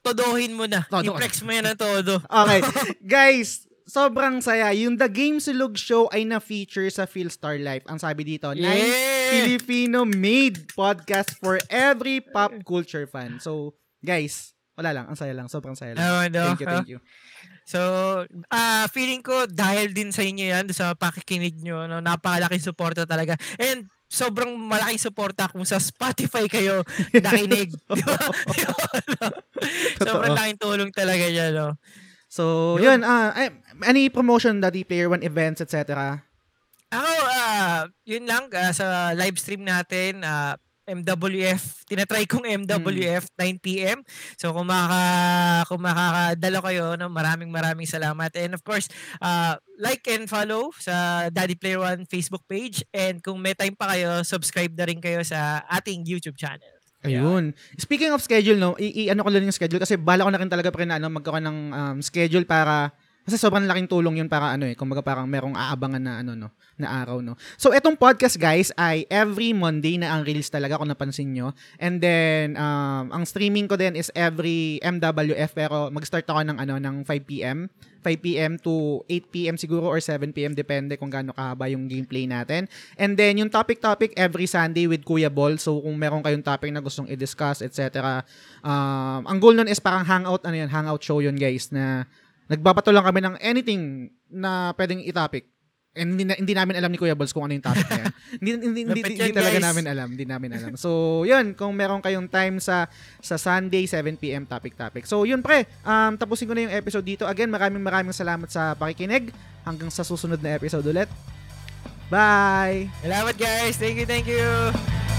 Todohin mo na. Todo. I-flex mo yan ng todo. Okay. Guys, sobrang saya. Yung The Game Silog Show ay na-feature sa Philstar Life. Ang sabi dito, Yeah! Filipino-made podcast for every pop culture fan. So, guys, wala lang. Ang saya lang. Sobrang saya lang. Oh, no? Thank you, thank you. So, ah feeling ko dahil din sa inyo yan, sa pakikinig nyo, no, napakalaking suporta talaga. And sobrang malaking suporta kung sa Spotify kayo nakinig. Sobrang laking tulong talaga yan. No? So, yun. ah ay, any promotion, Daddy Player One events, etc. Ako, ah, yun lang, ah, sa live stream natin, ah, MWF, tinatry kong MWF 9pm. So kung makaka kung makakadalo kayo, no, maraming maraming salamat. And of course, uh, like and follow sa Daddy Player One Facebook page and kung may time pa kayo, subscribe na rin kayo sa ating YouTube channel. Ayun. Speaking of schedule, no, i- i- ano ko lang yung schedule kasi bala ko na rin talaga pa rin na ano, magkaroon ng um, schedule para kasi sobrang laking tulong yun para ano eh, kumbaga parang merong aabangan na ano no, na araw no. So etong podcast guys ay every Monday na ang release talaga kung napansin nyo. And then um, ang streaming ko din is every MWF pero mag-start ako ng ano ng 5 PM. 5 PM to 8 PM siguro or 7 PM depende kung gaano kahaba yung gameplay natin. And then yung topic topic every Sunday with Kuya Ball. So kung meron kayong topic na gustong i-discuss, etc. Um, ang goal nun is parang hangout ano yun, hangout show yun guys na nagbabato lang kami ng anything na pwedeng i-topic. And hindi, hindi namin alam ni Kuya Balls kung ano yung topic na yan. hindi, hindi, hindi, hindi, yan, talaga guys. namin alam. Hindi namin alam. So, yun. Kung meron kayong time sa sa Sunday, 7pm topic topic. So, yun pre. Um, tapusin ko na yung episode dito. Again, maraming maraming salamat sa pakikinig. Hanggang sa susunod na episode ulit. Bye! Salamat guys. Thank you, thank you.